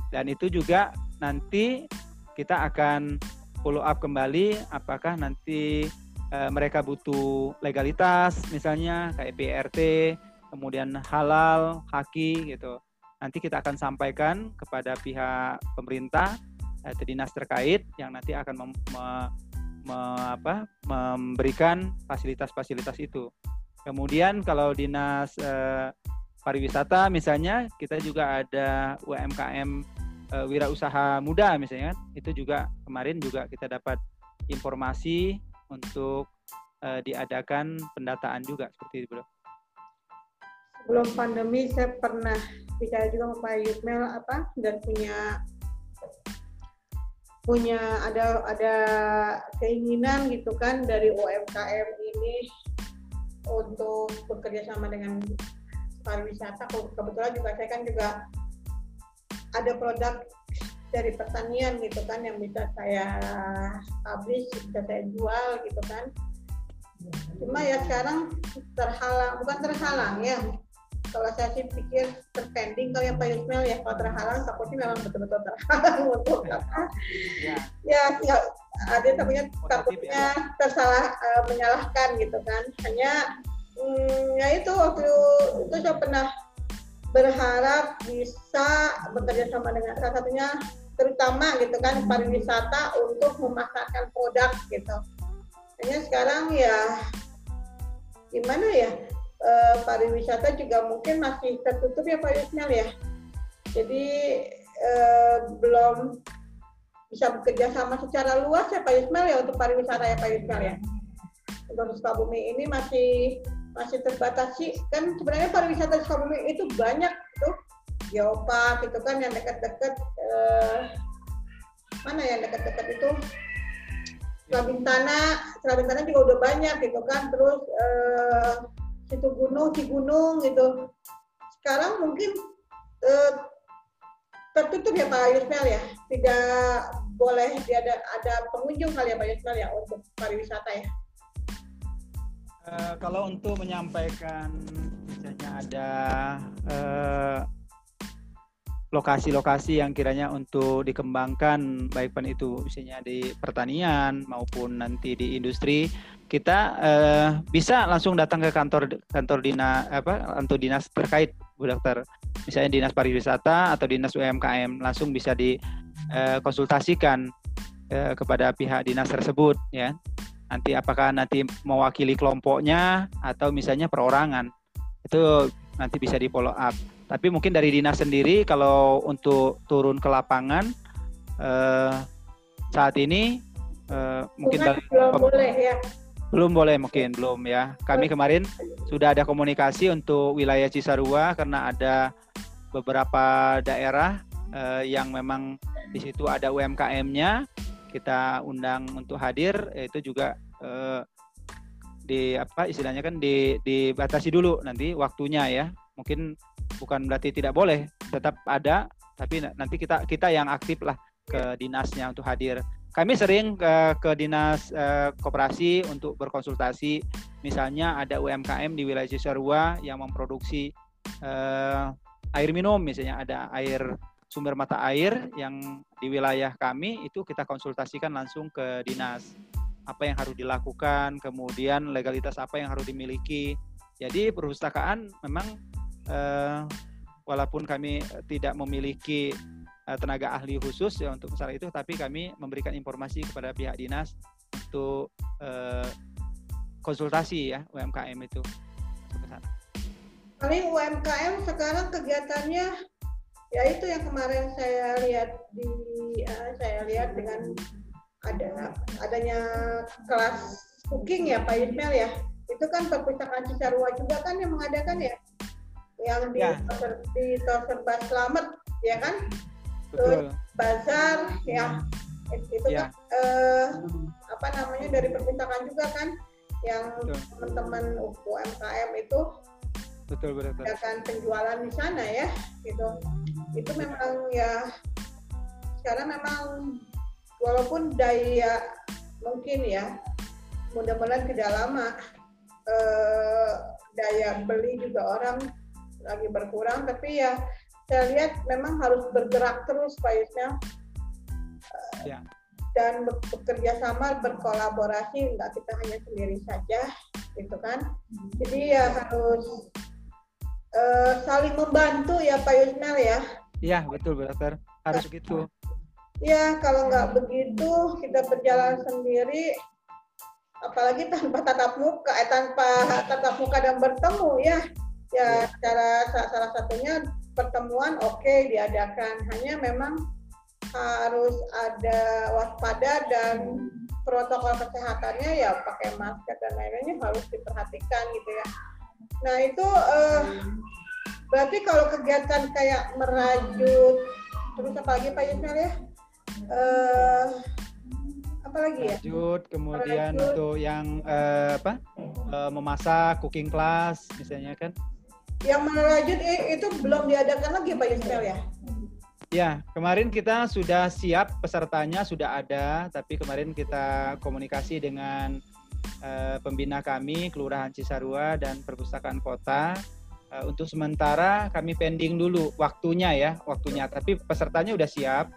dan itu juga nanti kita akan follow up kembali apakah nanti e, mereka butuh legalitas misalnya kayak PRT, kemudian halal, haki gitu. Nanti kita akan sampaikan kepada pihak pemerintah atau dinas terkait yang nanti akan mem, me, me, apa, memberikan fasilitas-fasilitas itu. Kemudian kalau dinas e, pariwisata misalnya kita juga ada UMKM uh, wirausaha muda misalnya kan itu juga kemarin juga kita dapat informasi untuk uh, diadakan pendataan juga seperti itu. Sebelum pandemi saya pernah bicara juga sama Pak Yusmel apa dan punya punya ada ada keinginan gitu kan dari UMKM ini untuk bekerja sama dengan pariwisata. Kebetulan juga saya kan juga ada produk dari pertanian gitu kan yang bisa saya publish bisa saya jual gitu kan. Cuma ya sekarang terhalang bukan terhalang ya kalau saya sih pikir terpending kalau yang Pak Yusmel ya. Kalau terhalang takutnya memang betul-betul terhalang. Untuk apa ya, ya, ya ada takutnya takutnya tersalah uh, menyalahkan gitu kan. Hanya hmm, ya itu waktu itu saya pernah berharap bisa bekerja sama dengan salah satunya terutama gitu kan pariwisata untuk memasarkan produk gitu. Hanya sekarang ya gimana ya e, pariwisata juga mungkin masih tertutup ya Pak Yusnel ya. Jadi e, belum bisa bekerja sama secara luas ya Pak Yusmel ya untuk pariwisata ya Pak Yusmel ya. Untuk Sukabumi ini masih masih terbatasi kan sebenarnya pariwisata Sukabumi itu banyak tuh geopark itu kan yang dekat-dekat eh, mana yang dekat-dekat itu Selabintana, Selabintana juga udah banyak gitu kan terus situ gunung, si gunung gitu. Sekarang mungkin eh, tertutup ya Pak Yusmel ya? Tidak boleh ada ada pengunjung kali ya Pak Yusmel ya untuk pariwisata ya? Uh, kalau untuk menyampaikan misalnya ada uh, lokasi-lokasi yang kiranya untuk dikembangkan baik pun itu misalnya di pertanian maupun nanti di industri kita uh, bisa langsung datang ke kantor kantor dinas apa kantor dinas terkait Bu Dokter. Misalnya dinas pariwisata atau dinas UMKM langsung bisa dikonsultasikan uh, uh, kepada pihak dinas tersebut ya. Nanti apakah nanti mewakili kelompoknya atau misalnya perorangan itu nanti bisa di follow up tapi mungkin dari dinas sendiri kalau untuk turun ke lapangan eh, saat ini eh, mungkin dari, belum boleh ya. Belum boleh mungkin belum ya. Kami kemarin sudah ada komunikasi untuk wilayah Cisarua karena ada beberapa daerah eh, yang memang di situ ada UMKM-nya kita undang untuk hadir itu juga eh, di apa istilahnya kan di, dibatasi dulu nanti waktunya ya. Mungkin bukan berarti tidak boleh tetap ada tapi nanti kita kita yang aktif lah ke dinasnya untuk hadir. Kami sering ke, ke dinas eh, koperasi untuk berkonsultasi. Misalnya ada UMKM di wilayah Cisarua yang memproduksi eh, air minum misalnya ada air sumber mata air yang di wilayah kami itu kita konsultasikan langsung ke dinas. Apa yang harus dilakukan, kemudian legalitas apa yang harus dimiliki. Jadi perpustakaan memang eh, walaupun kami tidak memiliki eh, tenaga ahli khusus ya untuk masalah itu, tapi kami memberikan informasi kepada pihak dinas untuk eh, konsultasi ya UMKM itu. Paling UMKM sekarang kegiatannya ya itu yang kemarin saya lihat di uh, saya lihat dengan ada adanya kelas cooking ya Pak Ismail ya. Itu kan perpustakaan Cisarua juga kan yang mengadakan ya yang di ya. di Tor Serba Selamat ya kan? Terus bazar ya. Itu ya. kan uh, apa namanya dari perpustakaan juga kan? Yang teman-teman UMKM itu betul betul akan penjualan di sana ya gitu. Itu memang ya sekarang memang walaupun daya mungkin ya mudah-mudahan tidak lama eh, daya beli juga orang lagi berkurang tapi ya saya lihat memang harus bergerak terus Pak Yusnya ya. dan bekerja sama berkolaborasi nggak kita hanya sendiri saja gitu kan jadi ya harus uh, saling membantu ya Pak Yusmel ya. Iya betul dokter harus begitu. Ya kalau nggak begitu kita berjalan sendiri, apalagi tanpa tatap muka, eh, tanpa tatap muka dan bertemu ya. Ya, ya. cara salah satunya pertemuan oke okay, diadakan, hanya memang harus ada waspada dan protokol kesehatannya ya pakai masker dan lain-lainnya harus diperhatikan gitu ya. Nah itu uh, berarti kalau kegiatan kayak merajut terus apa lagi Pak Yusmel ya? Uh, apa lagi ya? Merajut, kemudian merajut. untuk yang uh, apa? Uh, memasak, cooking class misalnya kan? Yang merajut itu belum diadakan lagi Pak Yusmel ya? Ya, kemarin kita sudah siap pesertanya sudah ada, tapi kemarin kita komunikasi dengan uh, pembina kami Kelurahan Cisarua dan Perpustakaan Kota. Uh, untuk sementara kami pending dulu waktunya ya, waktunya. Tapi pesertanya udah siap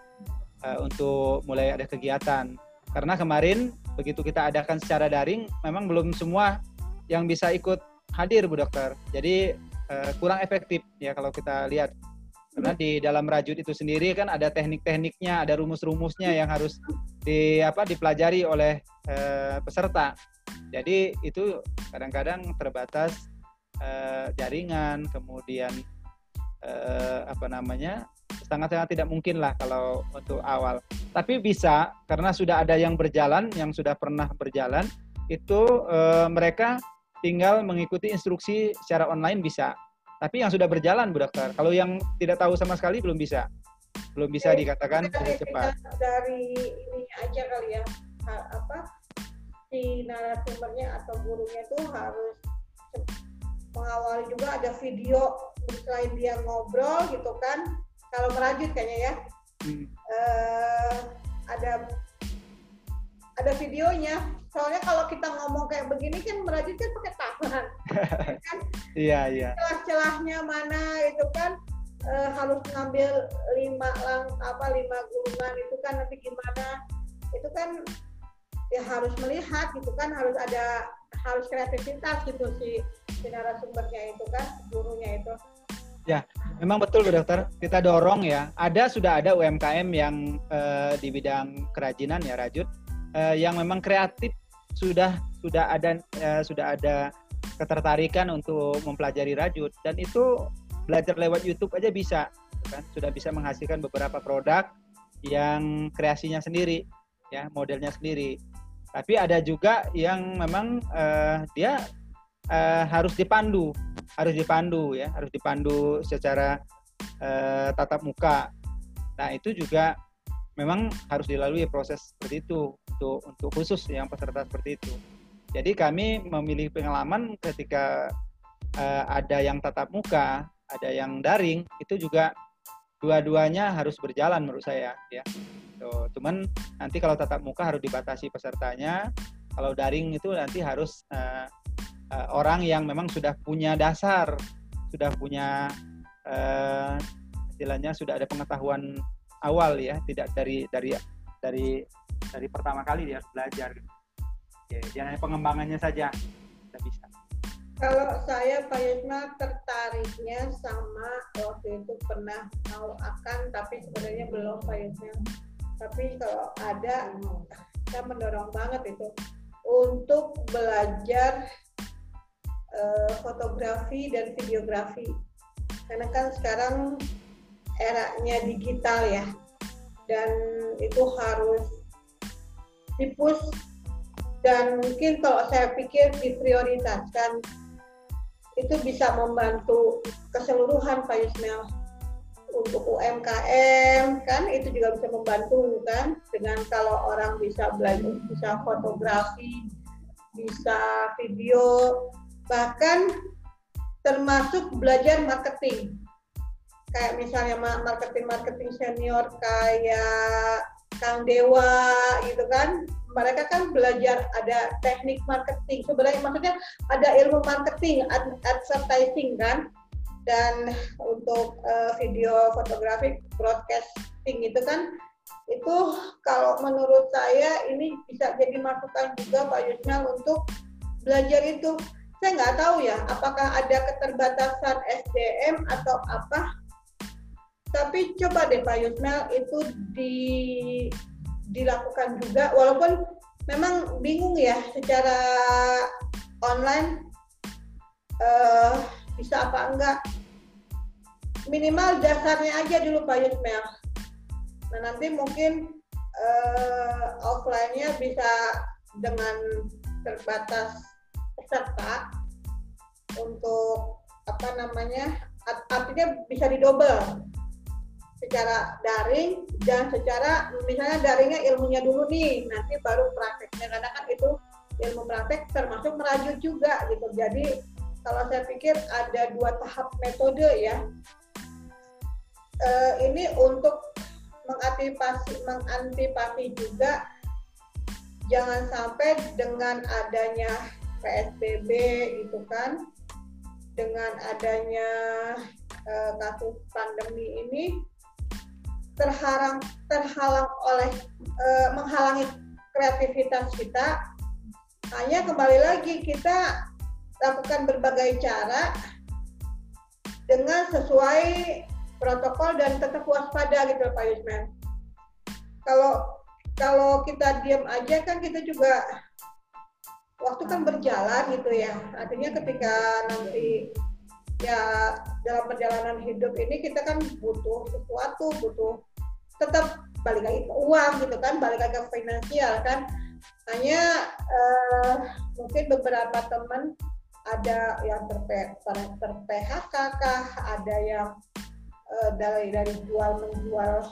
uh, untuk mulai ada kegiatan. Karena kemarin begitu kita adakan secara daring, memang belum semua yang bisa ikut hadir Bu Dokter. Jadi uh, kurang efektif ya kalau kita lihat. Karena di dalam rajut itu sendiri kan ada teknik-tekniknya, ada rumus-rumusnya yang harus di apa dipelajari oleh uh, peserta. Jadi itu kadang-kadang terbatas uh, jaringan, kemudian uh, apa namanya sangat-sangat tidak mungkin lah kalau untuk awal. Tapi bisa karena sudah ada yang berjalan, yang sudah pernah berjalan, itu uh, mereka tinggal mengikuti instruksi secara online bisa. Tapi yang sudah berjalan, Bu Dokter. Kalau yang tidak tahu sama sekali belum bisa. Belum bisa dikatakan dari, cepat. Dari ini aja kali ya, apa si narasumbernya atau gurunya itu harus mengawali juga ada video selain dia ngobrol gitu kan. Kalau merajut kayaknya ya, hmm. uh, ada ada videonya soalnya kalau kita ngomong kayak begini kan merajut kan pakai tangan. Kan iya iya. Celah-celahnya mana itu kan e, harus ngambil lima lang apa lima gulungan itu kan nanti gimana. Itu kan ya harus melihat gitu kan harus ada harus kreativitas gitu si, si narasumbernya itu kan gurunya itu. Ya memang betul Bu Dokter. Kita dorong ya. Ada sudah ada UMKM yang uh, di bidang kerajinan ya rajut uh, yang memang kreatif sudah sudah ada uh, sudah ada ketertarikan untuk mempelajari rajut. Dan itu belajar lewat YouTube aja bisa kan. Sudah bisa menghasilkan beberapa produk yang kreasinya sendiri ya modelnya sendiri. Tapi ada juga yang memang uh, dia uh, harus dipandu harus dipandu ya harus dipandu secara uh, tatap muka. Nah itu juga memang harus dilalui proses seperti itu untuk untuk khusus yang peserta seperti itu. Jadi kami memilih pengalaman ketika uh, ada yang tatap muka, ada yang daring, itu juga dua-duanya harus berjalan menurut saya ya. So, cuman nanti kalau tatap muka harus dibatasi pesertanya, kalau daring itu nanti harus uh, uh, orang yang memang sudah punya dasar, sudah punya uh, istilahnya sudah ada pengetahuan awal ya, tidak dari dari dari dari pertama kali dia belajar. Ya, jangan pengembangannya saja kita bisa. Kalau saya Pak Yusma tertariknya sama waktu itu pernah mau akan tapi sebenarnya belum Pak Yusma. Tapi kalau ada saya mendorong banget itu untuk belajar uh, fotografi dan videografi. Karena kan sekarang eranya digital ya. Dan itu harus dipus dan mungkin kalau saya pikir diprioritaskan itu bisa membantu keseluruhan Pak Yusmel untuk UMKM kan itu juga bisa membantu kan? Dengan kalau orang bisa belajar bisa fotografi bisa video bahkan termasuk belajar marketing kayak misalnya marketing-marketing senior kayak Kang Dewa gitu kan. Mereka kan belajar ada teknik marketing. Sebenarnya maksudnya ada ilmu marketing advertising kan. Dan untuk uh, video fotografi broadcasting itu kan itu kalau menurut saya ini bisa jadi masukan juga Pak Yusnal untuk belajar itu. Saya nggak tahu ya apakah ada keterbatasan SDM atau apa tapi coba deh Pak Yusmel itu di dilakukan juga. Walaupun memang bingung ya secara online uh, bisa apa enggak. Minimal dasarnya aja dulu Pak Yusmel. Nah nanti mungkin uh, offline-nya bisa dengan terbatas peserta untuk apa namanya artinya bisa didobel secara daring dan secara misalnya daringnya ilmunya dulu nih nanti baru prakteknya. Karena kan itu ilmu praktek termasuk merajut juga gitu. Jadi kalau saya pikir ada dua tahap metode ya. E, ini untuk mengantisipasi mengantisipasi juga jangan sampai dengan adanya PSBB gitu kan dengan adanya e, kasus pandemi ini terhalang terhalang oleh e, menghalangi kreativitas kita hanya kembali lagi kita lakukan berbagai cara dengan sesuai protokol dan tetap waspada gitu Pak Yusman. Kalau kalau kita diam aja kan kita juga waktu kan berjalan gitu ya. Artinya ketika nanti ya dalam perjalanan hidup ini kita kan butuh sesuatu, butuh tetap balik lagi ke uang gitu kan, balik lagi ke finansial kan. Hanya uh, mungkin beberapa teman ada yang ter, ter PHK kah, ada yang uh, dari dari jual menjual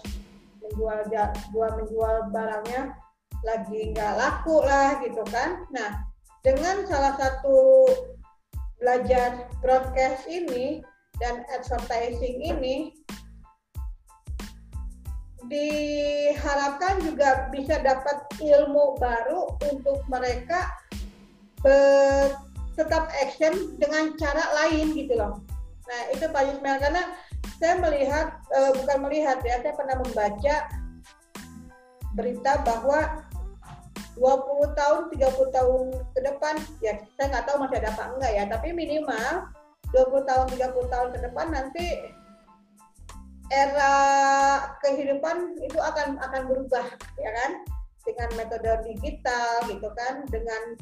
menjual jual menjual barangnya lagi nggak laku lah gitu kan. Nah dengan salah satu belajar broadcast ini dan advertising ini diharapkan juga bisa dapat ilmu baru untuk mereka tetap action dengan cara lain gitu loh. Nah itu Pak Yusmel karena saya melihat uh, bukan melihat ya saya pernah membaca berita bahwa 20 tahun 30 tahun ke depan ya saya nggak tahu masih ada apa enggak ya. Tapi minimal 20 tahun 30 tahun ke depan nanti era kehidupan itu akan akan berubah ya kan? Dengan metode digital gitu kan dengan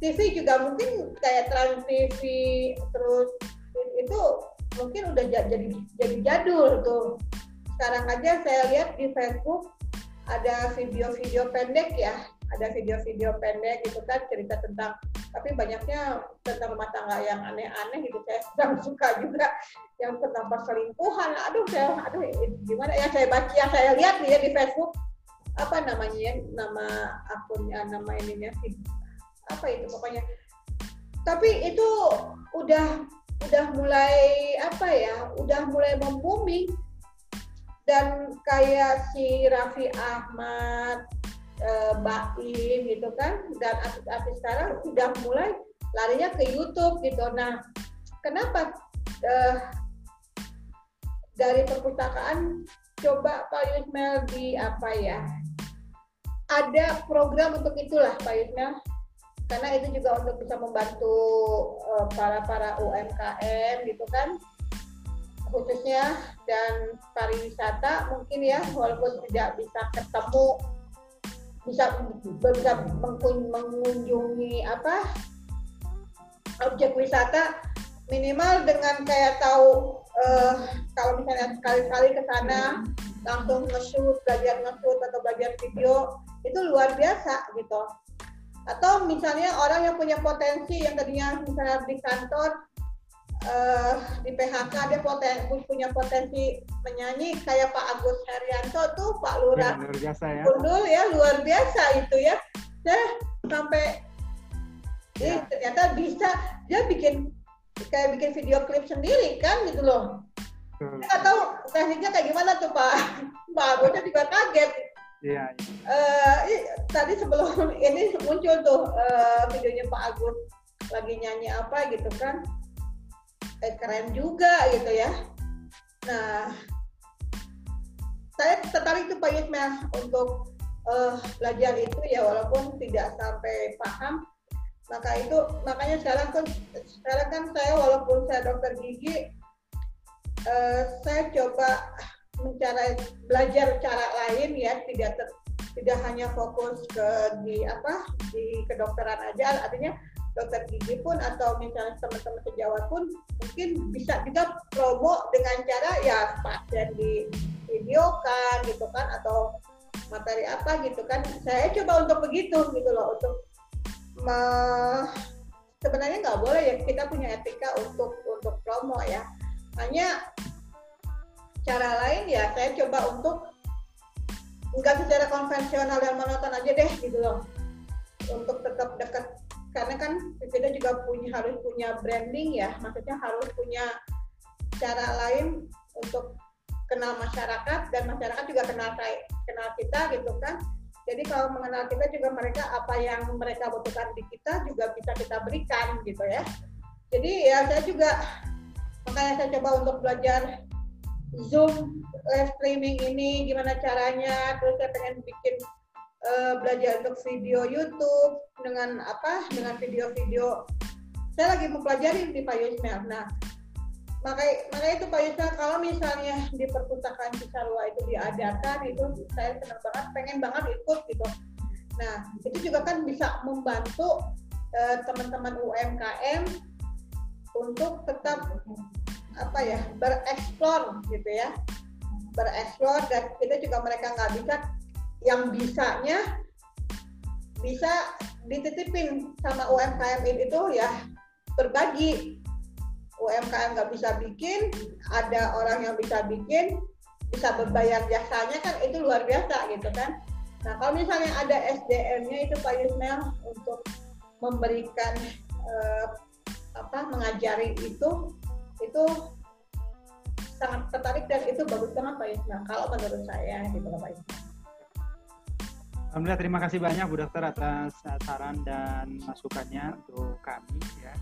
TV juga mungkin kayak Trans TV terus itu mungkin udah jadi jadi jadul tuh. Sekarang aja saya lihat di Facebook ada video-video pendek ya ada video-video pendek gitu kan cerita tentang tapi banyaknya tentang rumah tangga yang aneh-aneh gitu. Saya sedang suka juga yang tentang perselingkuhan. Aduh saya aduh gimana ya? Saya baca yang saya lihat nih ya di Facebook apa namanya ya nama akunnya nama ininya apa itu pokoknya. Tapi itu udah udah mulai apa ya udah mulai membumi dan kayak si Raffi Ahmad eh, Baim gitu kan dan artis-artis sekarang sudah mulai larinya ke YouTube gitu. Nah kenapa eh, dari perpustakaan coba Pak Yusmel di apa ya? Ada program untuk itulah Pak Yusmel. Karena itu juga untuk bisa membantu uh, para para UMKM gitu kan khususnya dan pariwisata mungkin ya walaupun tidak bisa ketemu bisa bisa mengunjungi apa objek wisata minimal dengan kayak tahu uh, kalau misalnya sekali-kali ke sana langsung nge-shoot, belajar nge-shoot atau belajar video itu luar biasa gitu. Atau misalnya orang yang punya potensi yang tadinya misalnya di kantor uh, di PHK dia poten, punya potensi menyanyi kayak Pak Agus Herianto tuh Pak Lurah ya, luar biasa ya Gundul ya luar biasa itu ya saya sampai ya. ternyata bisa dia bikin kayak bikin video klip sendiri kan gitu loh hmm. nggak tahu tekniknya kayak gimana tuh Pak Pak Agusnya juga kaget Iya. Uh, tadi sebelum ini muncul tuh uh, videonya Pak Agus lagi nyanyi apa gitu kan, eh, keren juga gitu ya. Nah, saya tertarik tuh Pak Yusma untuk uh, belajar itu ya walaupun tidak sampai paham. Maka itu makanya sekarang kan sekarang kan saya walaupun saya dokter gigi, uh, saya coba mencari belajar cara lain ya tidak ter, tidak hanya fokus ke di apa di kedokteran aja artinya dokter gigi pun atau misalnya teman-teman sejawat pun mungkin bisa juga promo dengan cara ya pasien di videokan gitu kan atau materi apa gitu kan. Saya coba untuk begitu gitu loh untuk me, sebenarnya nggak boleh ya kita punya etika untuk untuk promo ya. Hanya cara lain ya saya coba untuk nggak secara konvensional dan monoton aja deh gitu loh. Untuk tetap dekat karena kan kita juga punya harus punya branding ya. Maksudnya harus punya cara lain untuk kenal masyarakat dan masyarakat juga kenal kenal kita gitu kan. Jadi kalau mengenal kita juga mereka apa yang mereka butuhkan di kita juga bisa kita berikan gitu ya. Jadi ya saya juga makanya saya coba untuk belajar Zoom live streaming ini gimana caranya. Terus saya pengen bikin uh, belajar untuk video YouTube dengan apa dengan video-video. Saya lagi mempelajari di Pak Yusmel. Nah makanya makanya itu Pak Yusmel kalau misalnya di perpustakaan Cisarua itu diadakan itu saya senang banget pengen banget ikut gitu. Nah itu juga kan bisa membantu uh, teman-teman UMKM untuk tetap apa ya bereksplor gitu ya. Bereksplor dan kita juga mereka nggak bisa yang bisanya bisa dititipin sama UMKM itu ya berbagi. UMKM nggak bisa bikin ada orang yang bisa bikin bisa berbayar jasanya kan itu luar biasa gitu kan. Nah kalau misalnya ada SDM-nya itu Pak Yusmel untuk memberikan eh, apa mengajari itu itu sangat tertarik dan itu bagus banget Pak Yusmel kalau menurut saya gitu Pak Yusmel Alhamdulillah terima kasih banyak Bu Dokter atas saran dan masukannya untuk kami ya.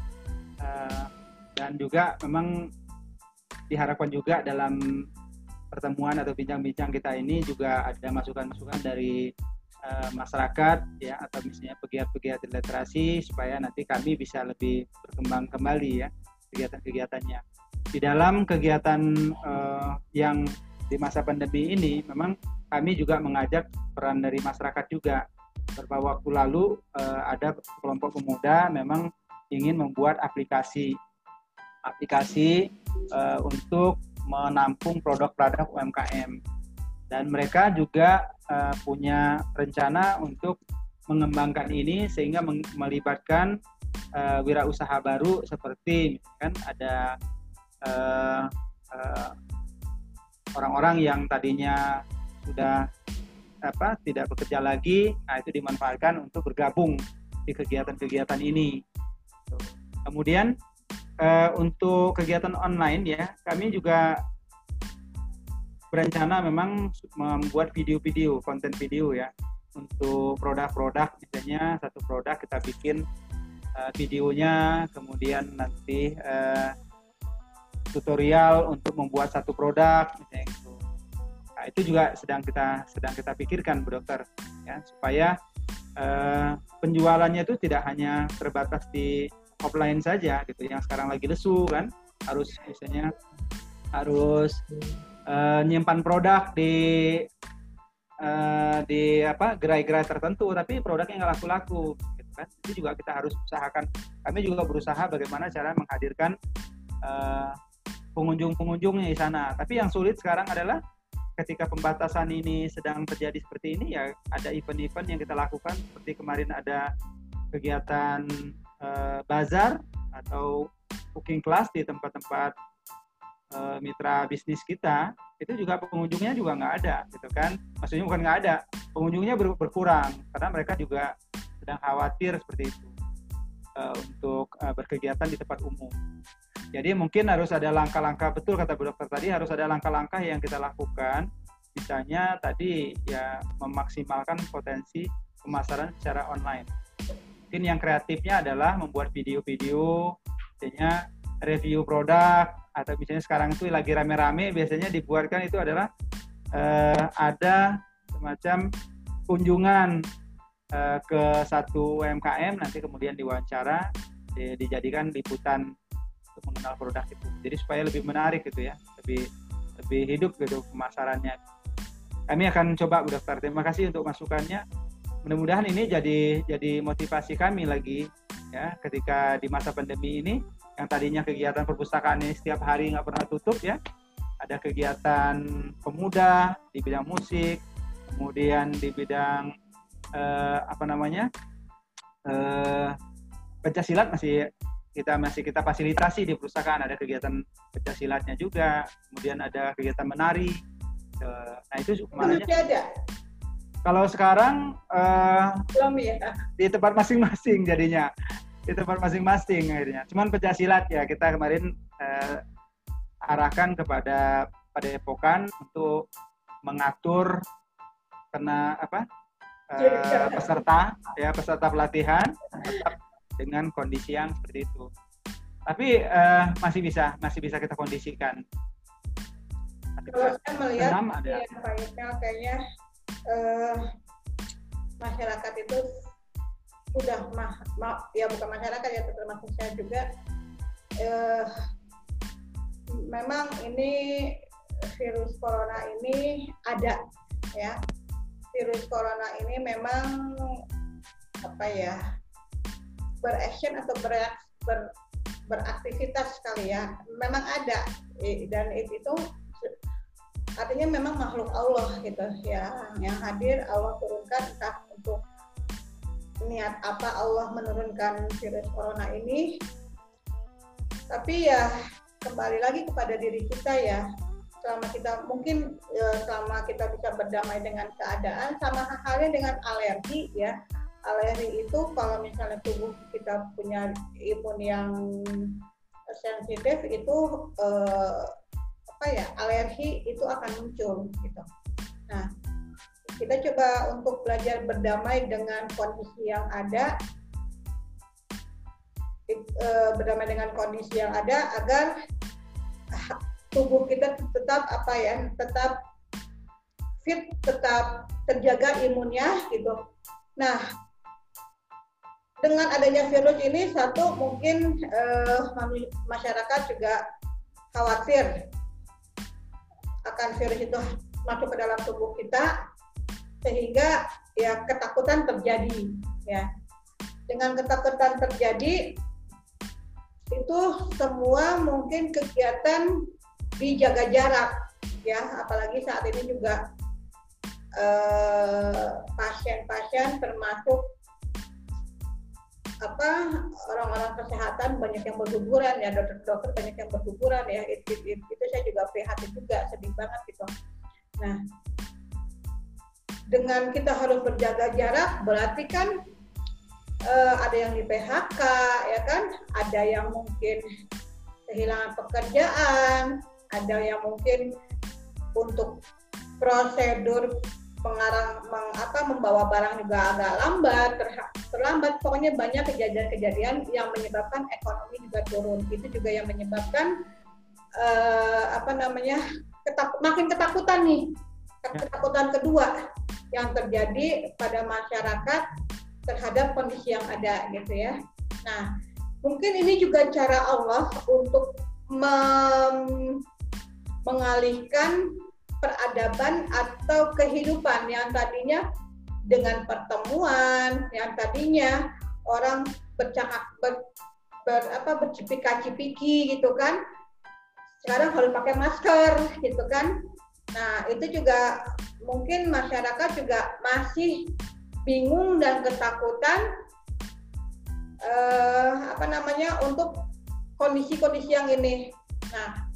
Uh, dan juga memang diharapkan juga dalam pertemuan atau bincang-bincang kita ini juga ada masukan-masukan dari uh, masyarakat ya atau misalnya pegiat-pegiat literasi supaya nanti kami bisa lebih berkembang kembali ya kegiatan-kegiatannya. Di dalam kegiatan uh, yang di masa pandemi ini memang kami juga mengajak peran dari masyarakat juga. Beberapa waktu lalu uh, ada kelompok pemuda memang ingin membuat aplikasi aplikasi uh, untuk menampung produk-produk UMKM dan mereka juga uh, punya rencana untuk mengembangkan ini sehingga melibatkan uh, wirausaha baru seperti misalkan ada uh, uh, orang-orang yang tadinya sudah apa tidak bekerja lagi, nah itu dimanfaatkan untuk bergabung di kegiatan-kegiatan ini. Kemudian uh, untuk kegiatan online ya, kami juga berencana memang membuat video-video, konten video ya untuk produk-produk misalnya satu produk kita bikin uh, videonya, kemudian nanti uh, tutorial untuk membuat satu produk misalnya gitu. Nah, itu juga sedang kita sedang kita pikirkan, Bu Dokter, ya supaya uh, penjualannya itu tidak hanya terbatas di offline saja gitu, yang sekarang lagi lesu kan, harus misalnya harus uh, nyimpan produk di uh, di apa gerai-gerai tertentu, tapi produknya nggak laku-laku, gitu kan? Itu juga kita harus usahakan. Kami juga berusaha bagaimana cara menghadirkan uh, pengunjung-pengunjungnya di sana. Tapi yang sulit sekarang adalah ketika pembatasan ini sedang terjadi seperti ini ya ada event-event yang kita lakukan. Seperti kemarin ada kegiatan uh, bazar atau cooking class di tempat-tempat uh, mitra bisnis kita. Itu juga pengunjungnya juga nggak ada gitu kan? Maksudnya bukan nggak ada pengunjungnya ber berkurang. Karena mereka juga sedang khawatir seperti itu uh, untuk uh, berkegiatan di tempat umum jadi mungkin harus ada langkah-langkah betul kata Bu Dokter tadi harus ada langkah-langkah yang kita lakukan. Misalnya tadi ya memaksimalkan potensi pemasaran secara online. Mungkin yang kreatifnya adalah membuat video-video, misalnya review produk atau misalnya sekarang itu lagi rame-rame biasanya dibuatkan itu adalah eh, ada semacam kunjungan eh, ke satu UMKM nanti kemudian diwawancara dijadikan liputan untuk mengenal produk itu. Jadi supaya lebih menarik gitu ya, lebih lebih hidup gitu pemasarannya. Kami akan coba Bu Dokter. Terima kasih untuk masukannya. Mudah-mudahan ini jadi jadi motivasi kami lagi ya ketika di masa pandemi ini yang tadinya kegiatan perpustakaan ini setiap hari nggak pernah tutup ya. Ada kegiatan pemuda di bidang musik, kemudian di bidang eh, apa namanya eh, pencaksilat masih kita masih kita fasilitasi di perusahaan. Ada kegiatan silatnya juga kemudian ada kegiatan menari. Nah itu kemarin ada? Kalau sekarang uh, belum ya. di tempat masing-masing jadinya. Di tempat masing-masing akhirnya. Cuman silat ya kita kemarin uh, arahkan kepada pada epokan untuk mengatur kena apa uh, peserta ya peserta pelatihan. Tetap dengan kondisi yang seperti itu. Tapi uh, masih bisa masih bisa kita kondisikan. Kalau saya melihat ada. Ya, kayaknya uh, masyarakat itu sudah mah, ma, ya bukan masyarakat ya termasuk saya juga uh, memang ini virus corona ini ada ya virus corona ini memang apa ya beraction atau berak, ber, beraktivitas sekali ya. Memang ada. Dan itu artinya memang makhluk Allah gitu ya yang hadir Allah turunkan entah untuk niat apa Allah menurunkan virus corona ini. Tapi ya kembali lagi kepada diri kita ya. Selama kita mungkin ya, selama kita bisa berdamai dengan keadaan sama halnya dengan alergi ya alergi itu kalau misalnya tubuh kita punya imun yang sensitif itu eh, apa ya alergi itu akan muncul gitu. Nah kita coba untuk belajar berdamai dengan kondisi yang ada eh, berdamai dengan kondisi yang ada agar tubuh kita tetap apa ya tetap fit tetap terjaga imunnya gitu nah dengan adanya virus ini satu mungkin eh, masyarakat juga khawatir akan virus itu masuk ke dalam tubuh kita sehingga ya ketakutan terjadi ya. Dengan ketakutan terjadi itu semua mungkin kegiatan dijaga jarak ya. Apalagi saat ini juga eh, pasien-pasien eh, termasuk apa orang-orang kesehatan banyak yang berguguran ya dokter-dokter banyak yang berguguran ya itu, itu, itu saya juga prihatin juga sedih banget gitu. Nah dengan kita harus berjaga jarak berarti kan uh, ada yang di PHK ya kan? Ada yang mungkin kehilangan pekerjaan ada yang mungkin untuk prosedur pengarang meng, apa membawa barang juga agak lambat ter, terlambat. Pokoknya banyak kejadian-kejadian yang menyebabkan ekonomi juga turun. Itu juga yang menyebabkan uh, apa namanya ketak, makin ketakutan nih. Ketakutan kedua yang terjadi pada masyarakat terhadap kondisi yang ada gitu ya. Nah mungkin ini juga cara Allah untuk mem mengalihkan peradaban atau kehidupan yang tadinya dengan pertemuan yang tadinya orang bercakap ber, ber apa bercipika-cipiki gitu kan. Sekarang harus pakai masker gitu kan. Nah itu juga mungkin masyarakat juga masih bingung dan ketakutan eh, apa namanya untuk kondisi-kondisi yang ini. Nah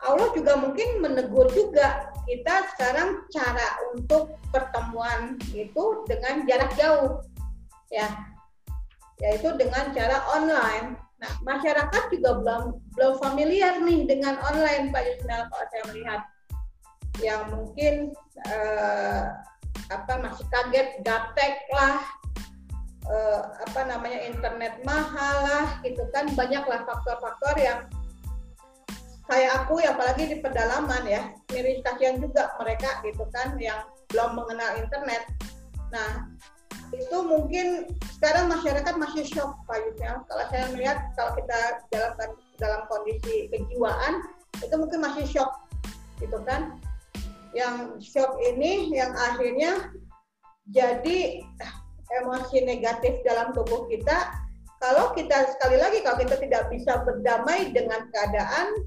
Allah juga mungkin menegur juga kita sekarang cara untuk pertemuan itu dengan jarak jauh ya. Yaitu dengan cara online. Nah masyarakat juga belum belum familiar nih dengan online Pak Yusnal kalau saya melihat. Yang mungkin eh, apa masih kaget gaptek lah eh, apa namanya internet mahal lah gitu kan. Banyaklah faktor-faktor yang saya akui apalagi di pedalaman ya miris kasihan juga mereka gitu kan yang belum mengenal internet. Nah itu mungkin sekarang masyarakat masih shock Pak Yusel kalau saya melihat kalau kita dalam dalam kondisi kejiwaan itu mungkin masih shock gitu kan. Yang shock ini yang akhirnya jadi emosi negatif dalam tubuh kita. Kalau kita sekali lagi kalau kita tidak bisa berdamai dengan keadaan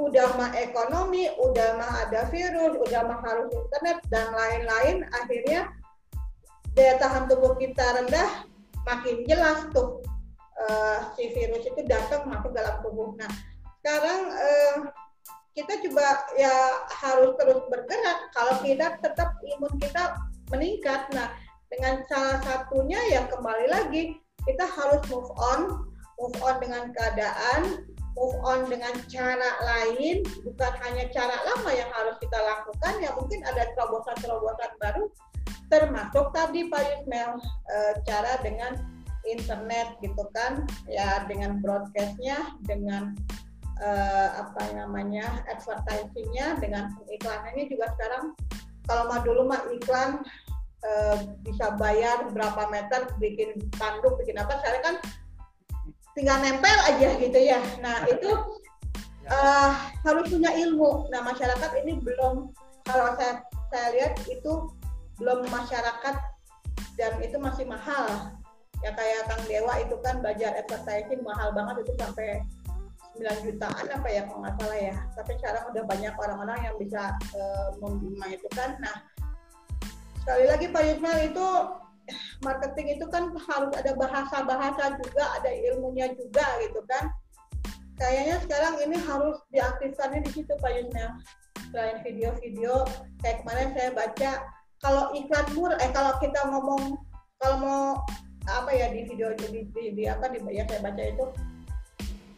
udah mah ekonomi, udah mah ada virus, udah mah harus internet dan lain-lain, akhirnya daya tahan tubuh kita rendah, makin jelas tuh uh, si virus itu datang masuk dalam tubuh. Nah, sekarang uh, kita coba ya harus terus bergerak. Kalau kita tetap imun kita meningkat, nah dengan salah satunya ya kembali lagi kita harus move on, move on dengan keadaan, move on dengan cara lain, bukan hanya cara lama yang harus kita lakukan, ya mungkin ada terobosan-terobosan baru, termasuk tadi Pak Yusmel e, cara dengan internet gitu kan, ya dengan broadcastnya, dengan e, apa namanya advertisingnya, dengan iklanannya juga sekarang. Kalau mah dulu mah iklan e, bisa bayar berapa meter bikin tanduk bikin apa, sekarang kan tinggal nempel aja gitu ya. Nah itu uh, harus punya ilmu. Nah masyarakat ini belum kalau saya saya lihat itu belum masyarakat dan itu masih mahal. Ya kayak Kang Dewa itu kan belajar advertising mahal banget itu sampai 9 jutaan apa ya kalau nggak salah ya. Tapi sekarang udah banyak orang-orang yang bisa uh, itu kan. Nah sekali lagi Pak Yusmel itu marketing itu kan harus ada bahasa-bahasa juga, ada ilmunya juga gitu kan. kayaknya sekarang ini harus diaktifkannya di situ Pak Yusna. Selain video-video, kayak kemarin saya baca kalau iklan murah, eh kalau kita ngomong kalau mau apa ya di video di, di, di apa di ya saya baca itu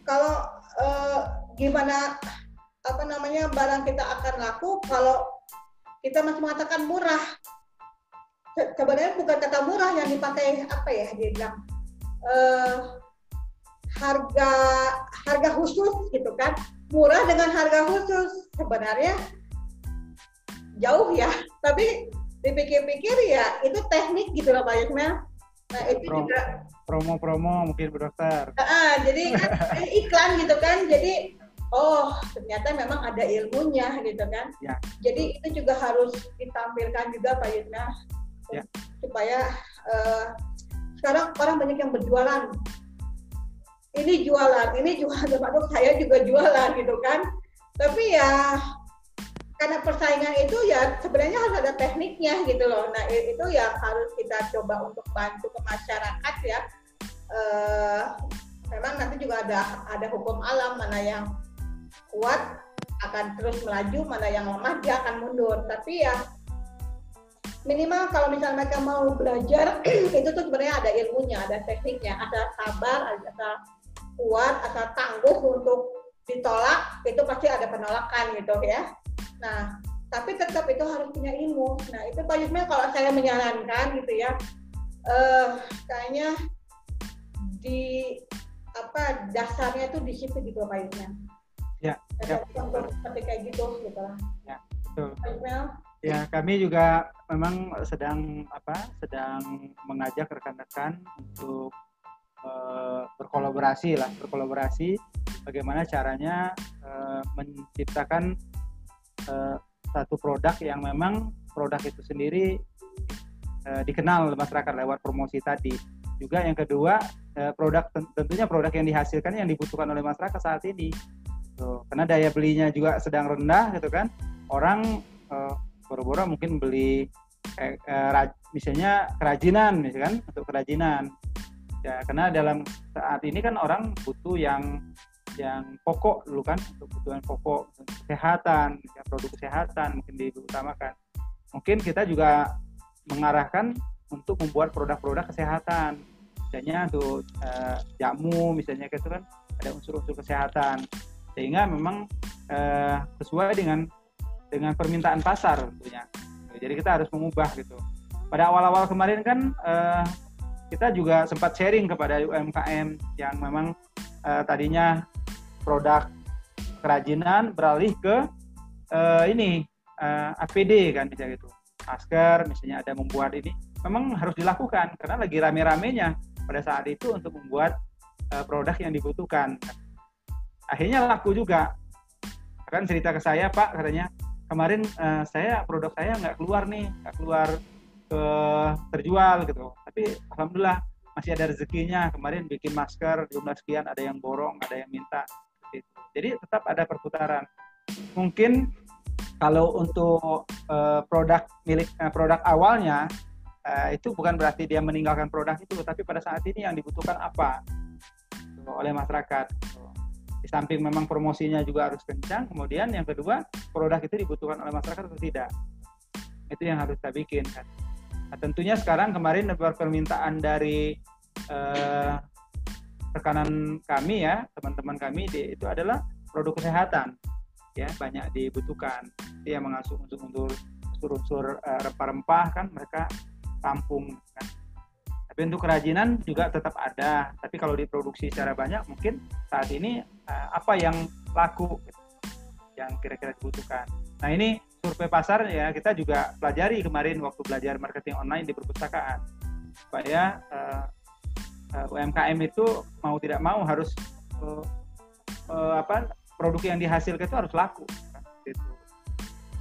kalau eh, gimana apa namanya barang kita akan laku kalau kita masih mengatakan murah sebenarnya bukan kata murah yang dipakai apa ya dia bilang eh, harga harga khusus gitu kan murah dengan harga khusus sebenarnya jauh ya tapi dipikir-pikir ya itu teknik gitu loh Pak Yusmel nah itu Promo. juga promo-promo mungkin Dokter. Ah, jadi kan iklan gitu kan. Jadi oh ternyata memang ada ilmunya gitu kan. Ya. Jadi itu juga harus ditampilkan juga Pak Yusna Ya. supaya eh, sekarang orang banyak yang berjualan. Ini jualan, ini jualan, aduh saya juga jualan gitu kan. Tapi ya karena persaingan itu ya sebenarnya harus ada tekniknya gitu loh. Nah itu yang harus kita coba untuk bantu ke masyarakat ya. Eh, memang nanti juga ada ada hukum alam mana yang kuat akan terus melaju, mana yang lemah dia akan mundur. Tapi ya minimal kalau misalnya mereka mau belajar itu tuh sebenarnya ada ilmunya, ada tekniknya, ada sabar, ada kuat, ada tangguh untuk ditolak itu pasti ada penolakan gitu ya. Nah, tapi tetap itu harus punya ilmu. Nah, itu Pak Yusmil kalau saya menyarankan gitu ya, eh kayaknya di apa dasarnya itu di situ gitu Pak Yusmil. Ya, ya, seperti kayak gitu gitu lah. Ya, betul. Pak Yusmil. Ya, kami juga memang sedang apa? Sedang mengajak rekan-rekan untuk eh, berkolaborasi lah, berkolaborasi bagaimana caranya eh, menciptakan eh, satu produk yang memang produk itu sendiri eh, dikenal masyarakat lewat promosi tadi. Juga yang kedua, eh, produk ten- tentunya produk yang dihasilkan yang dibutuhkan oleh masyarakat saat ini. Tuh, karena daya belinya juga sedang rendah gitu kan. Orang boro-boro mungkin beli eh, raj- misalnya kerajinan misalkan untuk kerajinan. Ya karena dalam saat ini kan orang butuh yang yang pokok dulu kan untuk kebutuhan pokok kesehatan ya, produk kesehatan mungkin diutamakan. Mungkin kita juga mengarahkan untuk membuat produk-produk kesehatan. Misalnya untuk eh, jamu misalnya gitu kan ada unsur-unsur kesehatan. Sehingga memang eh, sesuai dengan dengan permintaan pasar tentunya. Jadi kita harus mengubah gitu. Pada awal-awal kemarin kan eh, kita juga sempat sharing kepada UMKM yang memang eh, tadinya produk kerajinan beralih ke eh, ini eh, APD kan misalnya gitu. Masker misalnya ada membuat ini memang harus dilakukan karena lagi rame-ramenya pada saat itu untuk membuat eh, produk yang dibutuhkan. Akhirnya laku juga. Kan cerita ke saya Pak katanya kemarin eh, saya produk saya nggak keluar nih nggak keluar ke terjual gitu tapi alhamdulillah masih ada rezekinya kemarin bikin masker jumlah sekian ada yang borong ada yang minta seperti itu. jadi tetap ada perputaran mungkin kalau untuk eh, produk milik eh, produk awalnya eh, itu bukan berarti dia meninggalkan produk itu tapi pada saat ini yang dibutuhkan apa gitu, oleh masyarakat gitu. Samping memang promosinya juga harus kencang kemudian yang kedua produk itu dibutuhkan oleh masyarakat atau tidak? Itu yang harus kita bikin kan. Nah, tentunya sekarang kemarin ada permintaan dari eh, rekanan kami ya teman-teman kami di, itu adalah produk kesehatan. Ya banyak dibutuhkan. Dia mengasuh unsur-unsur unsur-unsur eh, rempah-rempah kan mereka tampung kan tapi untuk kerajinan juga tetap ada. Tapi kalau diproduksi secara banyak mungkin saat ini eh, apa yang laku gitu, yang kira-kira dibutuhkan. Nah ini survei pasar ya kita juga pelajari kemarin waktu belajar marketing online di perpustakaan. Supaya eh, eh, UMKM itu mau tidak mau harus eh, eh, apa produk yang dihasilkan itu harus laku. Gitu.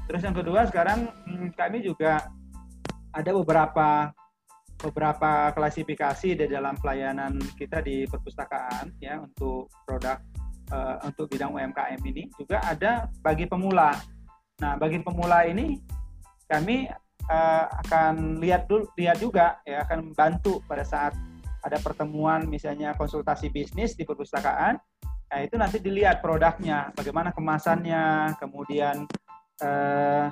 terus yang kedua sekarang hmm, kami juga ada beberapa beberapa klasifikasi di dalam pelayanan kita di perpustakaan ya untuk produk eh, untuk bidang UMKM ini juga ada bagi pemula. Nah, bagi pemula ini kami eh, akan lihat dulu lihat juga ya akan membantu pada saat ada pertemuan misalnya konsultasi bisnis di perpustakaan Nah, itu nanti dilihat produknya, bagaimana kemasannya, kemudian eh,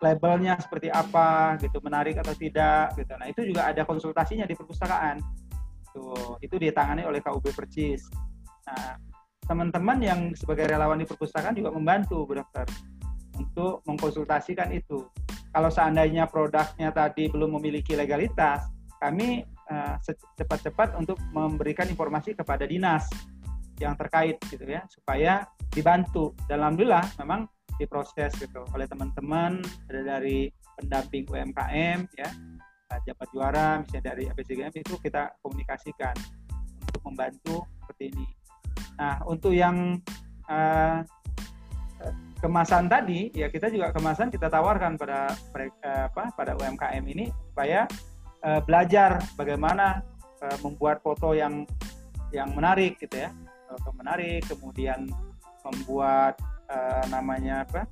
labelnya seperti apa, gitu, menarik atau tidak, gitu. Nah, itu juga ada konsultasinya di perpustakaan. Tuh, itu ditangani oleh KUB Percis. Nah, teman-teman yang sebagai relawan di perpustakaan juga membantu, Bu Dokter, untuk mengkonsultasikan itu. Kalau seandainya produknya tadi belum memiliki legalitas, kami uh, cepat-cepat untuk memberikan informasi kepada dinas yang terkait gitu ya supaya dibantu dan alhamdulillah memang diproses gitu. Oleh teman-teman dari pendamping UMKM ya. Jabat juara misalnya dari APCGM itu kita komunikasikan untuk membantu seperti ini. Nah untuk yang uh, kemasan tadi ya kita juga kemasan kita tawarkan pada apa pada UMKM ini supaya uh, belajar bagaimana uh, membuat foto yang yang menarik gitu ya. Menarik kemudian membuat uh, namanya apa?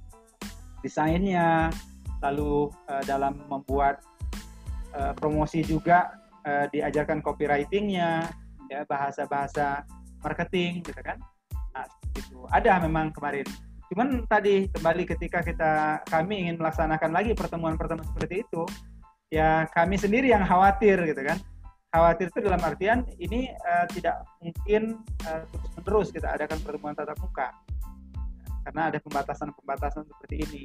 Desainnya lalu uh, dalam membuat uh, promosi juga uh, diajarkan copywritingnya ya bahasa-bahasa marketing gitu kan? Nah, itu. Ada memang kemarin. Cuman tadi kembali ketika kita kami ingin melaksanakan lagi pertemuan-pertemuan seperti itu ya kami sendiri yang khawatir gitu kan? Khawatir itu dalam artian ini uh, tidak mungkin uh, terus menerus kita adakan pertemuan tatap muka karena ada pembatasan-pembatasan seperti ini.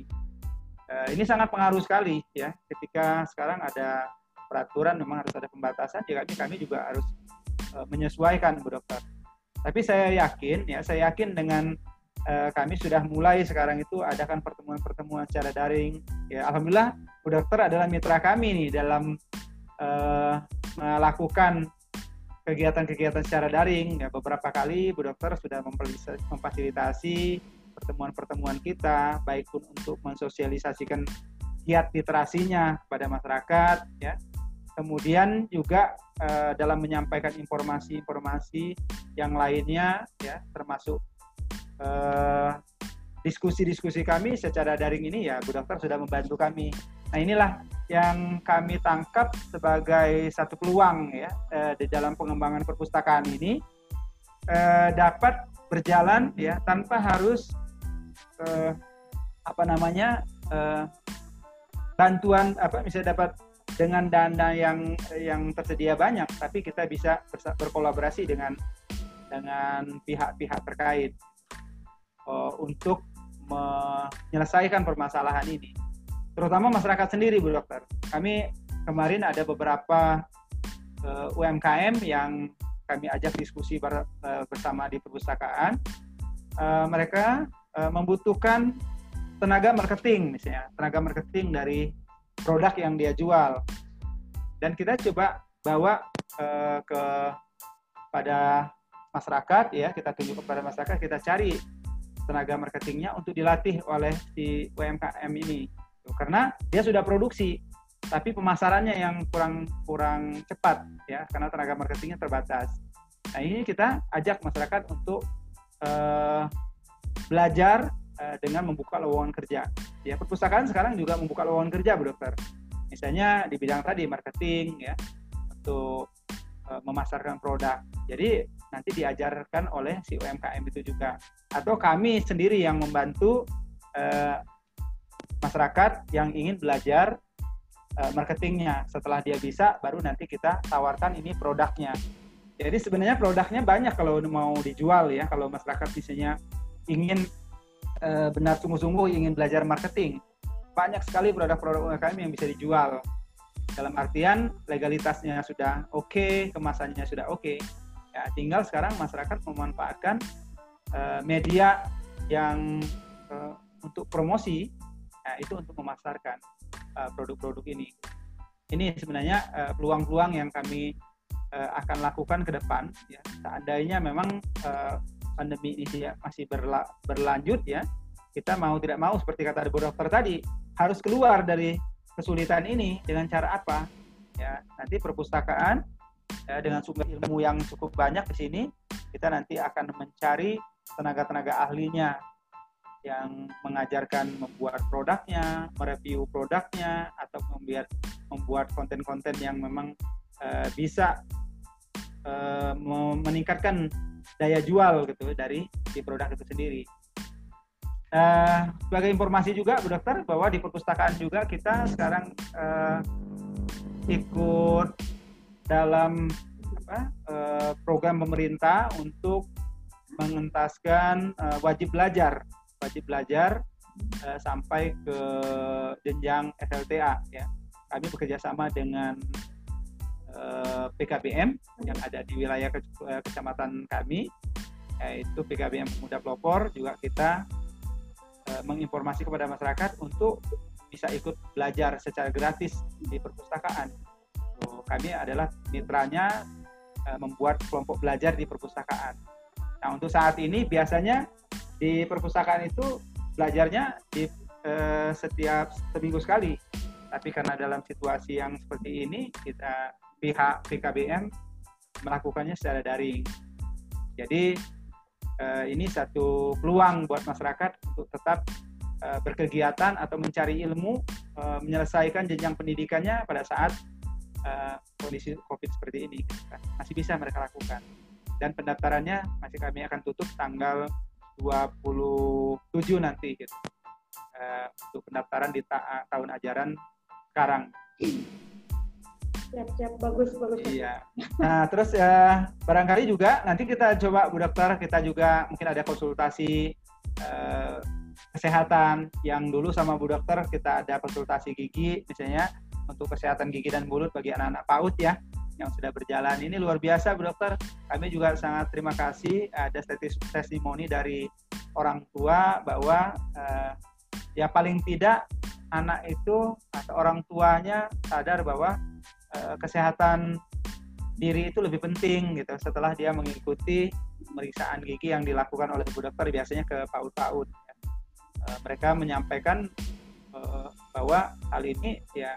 Uh, ini sangat pengaruh sekali ya ketika sekarang ada peraturan memang harus ada pembatasan, jadi ya kami juga harus uh, menyesuaikan Bu Dokter. Tapi saya yakin ya, saya yakin dengan uh, kami sudah mulai sekarang itu adakan pertemuan-pertemuan secara daring. Ya alhamdulillah Bu Dokter adalah mitra kami nih dalam uh, melakukan kegiatan-kegiatan secara daring ya beberapa kali Bu Dokter sudah memfasilitasi pertemuan-pertemuan kita baik pun untuk mensosialisasikan kiat literasinya kepada masyarakat ya kemudian juga uh, dalam menyampaikan informasi-informasi yang lainnya ya termasuk uh, diskusi-diskusi kami secara daring ini ya Bu Dokter sudah membantu kami. Nah inilah yang kami tangkap sebagai satu peluang ya eh, di dalam pengembangan perpustakaan ini eh, dapat berjalan ya tanpa harus eh, apa namanya eh, bantuan apa misalnya dapat dengan dana yang yang tersedia banyak tapi kita bisa berkolaborasi dengan dengan pihak-pihak terkait uh, untuk menyelesaikan permasalahan ini. Terutama masyarakat sendiri, Bu Dokter. Kami kemarin ada beberapa uh, eh, UMKM yang kami ajak diskusi uh, bersama di perpustakaan. Uh, mereka uh, membutuhkan tenaga marketing, misalnya. Tenaga marketing dari produk yang dia jual. Dan kita coba bawa uh, ke pada masyarakat ya. Kita tunjuk kepada masyarakat kita cari tenaga marketingnya untuk dilatih oleh si UMKM ini. Karena dia sudah produksi tapi pemasarannya yang kurang kurang cepat ya. Karena tenaga marketingnya terbatas. Nah ini kita ajak masyarakat untuk uh, belajar uh, dengan membuka lowongan kerja. Ya perpustakaan sekarang juga membuka lowongan kerja bu dokter. Misalnya di bidang tadi marketing ya untuk uh, memasarkan produk. Jadi nanti diajarkan oleh si UMKM itu juga. Atau kami sendiri yang membantu uh, masyarakat yang ingin belajar uh, marketingnya. Setelah dia bisa baru nanti kita tawarkan ini produknya. Jadi sebenarnya produknya banyak kalau mau dijual ya. Kalau masyarakat misalnya ingin uh, benar sungguh-sungguh ingin belajar marketing banyak sekali produk-produk UMKM yang bisa dijual dalam artian legalitasnya sudah oke, okay, kemasannya sudah oke. Okay. Ya, tinggal sekarang masyarakat memanfaatkan uh, media yang uh, untuk promosi, ya, itu untuk memasarkan uh, produk-produk ini. Ini sebenarnya peluang-peluang uh, yang kami uh, akan lakukan ke depan. Ya. Seandainya memang uh, pandemi ini ya, masih berla berlanjut ya, kita mau tidak mau seperti kata Bu Dokter tadi harus keluar dari kesulitan ini dengan cara apa? Ya, nanti perpustakaan ya, dengan sumber ilmu yang cukup banyak di sini, kita nanti akan mencari tenaga-tenaga ahlinya yang mengajarkan membuat produknya, mereview produknya, atau membuat membuat konten-konten yang memang uh, bisa uh, meningkatkan daya jual gitu dari si produk itu sendiri. Uh, sebagai informasi juga Bu Dokter bahwa di perpustakaan juga kita sekarang uh, ikut dalam apa, uh, program pemerintah untuk mengentaskan uh, wajib belajar, wajib belajar uh, sampai ke jenjang FLTA ya. Kami bekerja sama dengan uh, PKBM yang ada di wilayah ke, kecamatan kami yaitu PKBM Pemuda Pelopor juga kita Eh, menginformasi kepada masyarakat untuk bisa ikut belajar secara gratis di perpustakaan. So, kami adalah mitranya uh, membuat kelompok belajar di perpustakaan. Nah, untuk saat ini biasanya di perpustakaan itu belajarnya di setiap seminggu sekali. Tapi karena dalam situasi yang seperti ini, kita pihak PKBM melakukannya secara daring. Jadi uh, ini satu peluang buat masyarakat untuk tetap uh, berkegiatan atau mencari ilmu, uh, menyelesaikan jenjang pendidikannya pada saat uh, kondisi COVID seperti ini. Masih bisa mereka lakukan. Dan pendaftarannya masih kami akan tutup tanggal 27 nanti gitu. Uh, untuk pendaftaran di ta tahun ajaran sekarang siap-siap bagus bagus. Iya. Nah terus ya barangkali juga nanti kita coba Bu Dokter kita juga mungkin ada konsultasi eh, kesehatan yang dulu sama Bu Dokter kita ada konsultasi gigi misalnya untuk kesehatan gigi dan mulut bagi anak-anak PAUD ya yang sudah berjalan. Ini luar biasa Bu Dokter. Kami juga sangat terima kasih ada testimoni dari orang tua bahwa eh, ya paling tidak anak itu atau orang tuanya sadar bahwa Eh, kesehatan diri itu lebih penting gitu. Setelah dia mengikuti pemeriksaan gigi yang dilakukan oleh bu dokter biasanya ke PAUD-PAUD ya. uh, mereka menyampaikan uh, bahwa hal ini ya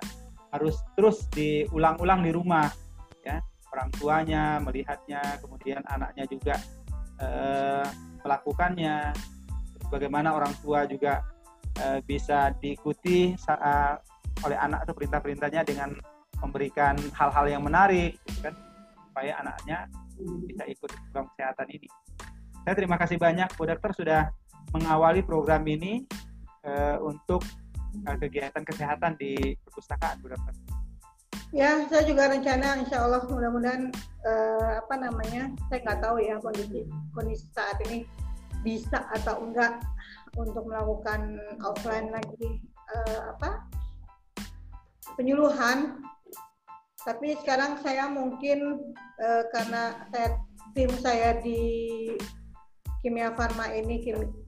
harus terus diulang-ulang di rumah ya. Orang tuanya melihatnya kemudian anaknya juga uh, melakukannya. Bagaimana orang tua juga uh, bisa diikuti saat, oleh anak atau perintah-perintahnya dengan memberikan hal-hal yang menarik gitu kan supaya anaknya bisa ikut program kesehatan ini. Saya terima kasih banyak Bu Dokter sudah mengawali program ini uh, untuk uh, kegiatan kesehatan di perpustakaan Bu Dokter. Ya, saya juga rencana Insya Allah mudah-mudahan uh, apa namanya, saya nggak tahu ya kondisi kondisi saat ini bisa atau enggak untuk melakukan offline lagi uh, apa penyuluhan tapi sekarang saya mungkin uh, karena saya tim saya di kimia farma ini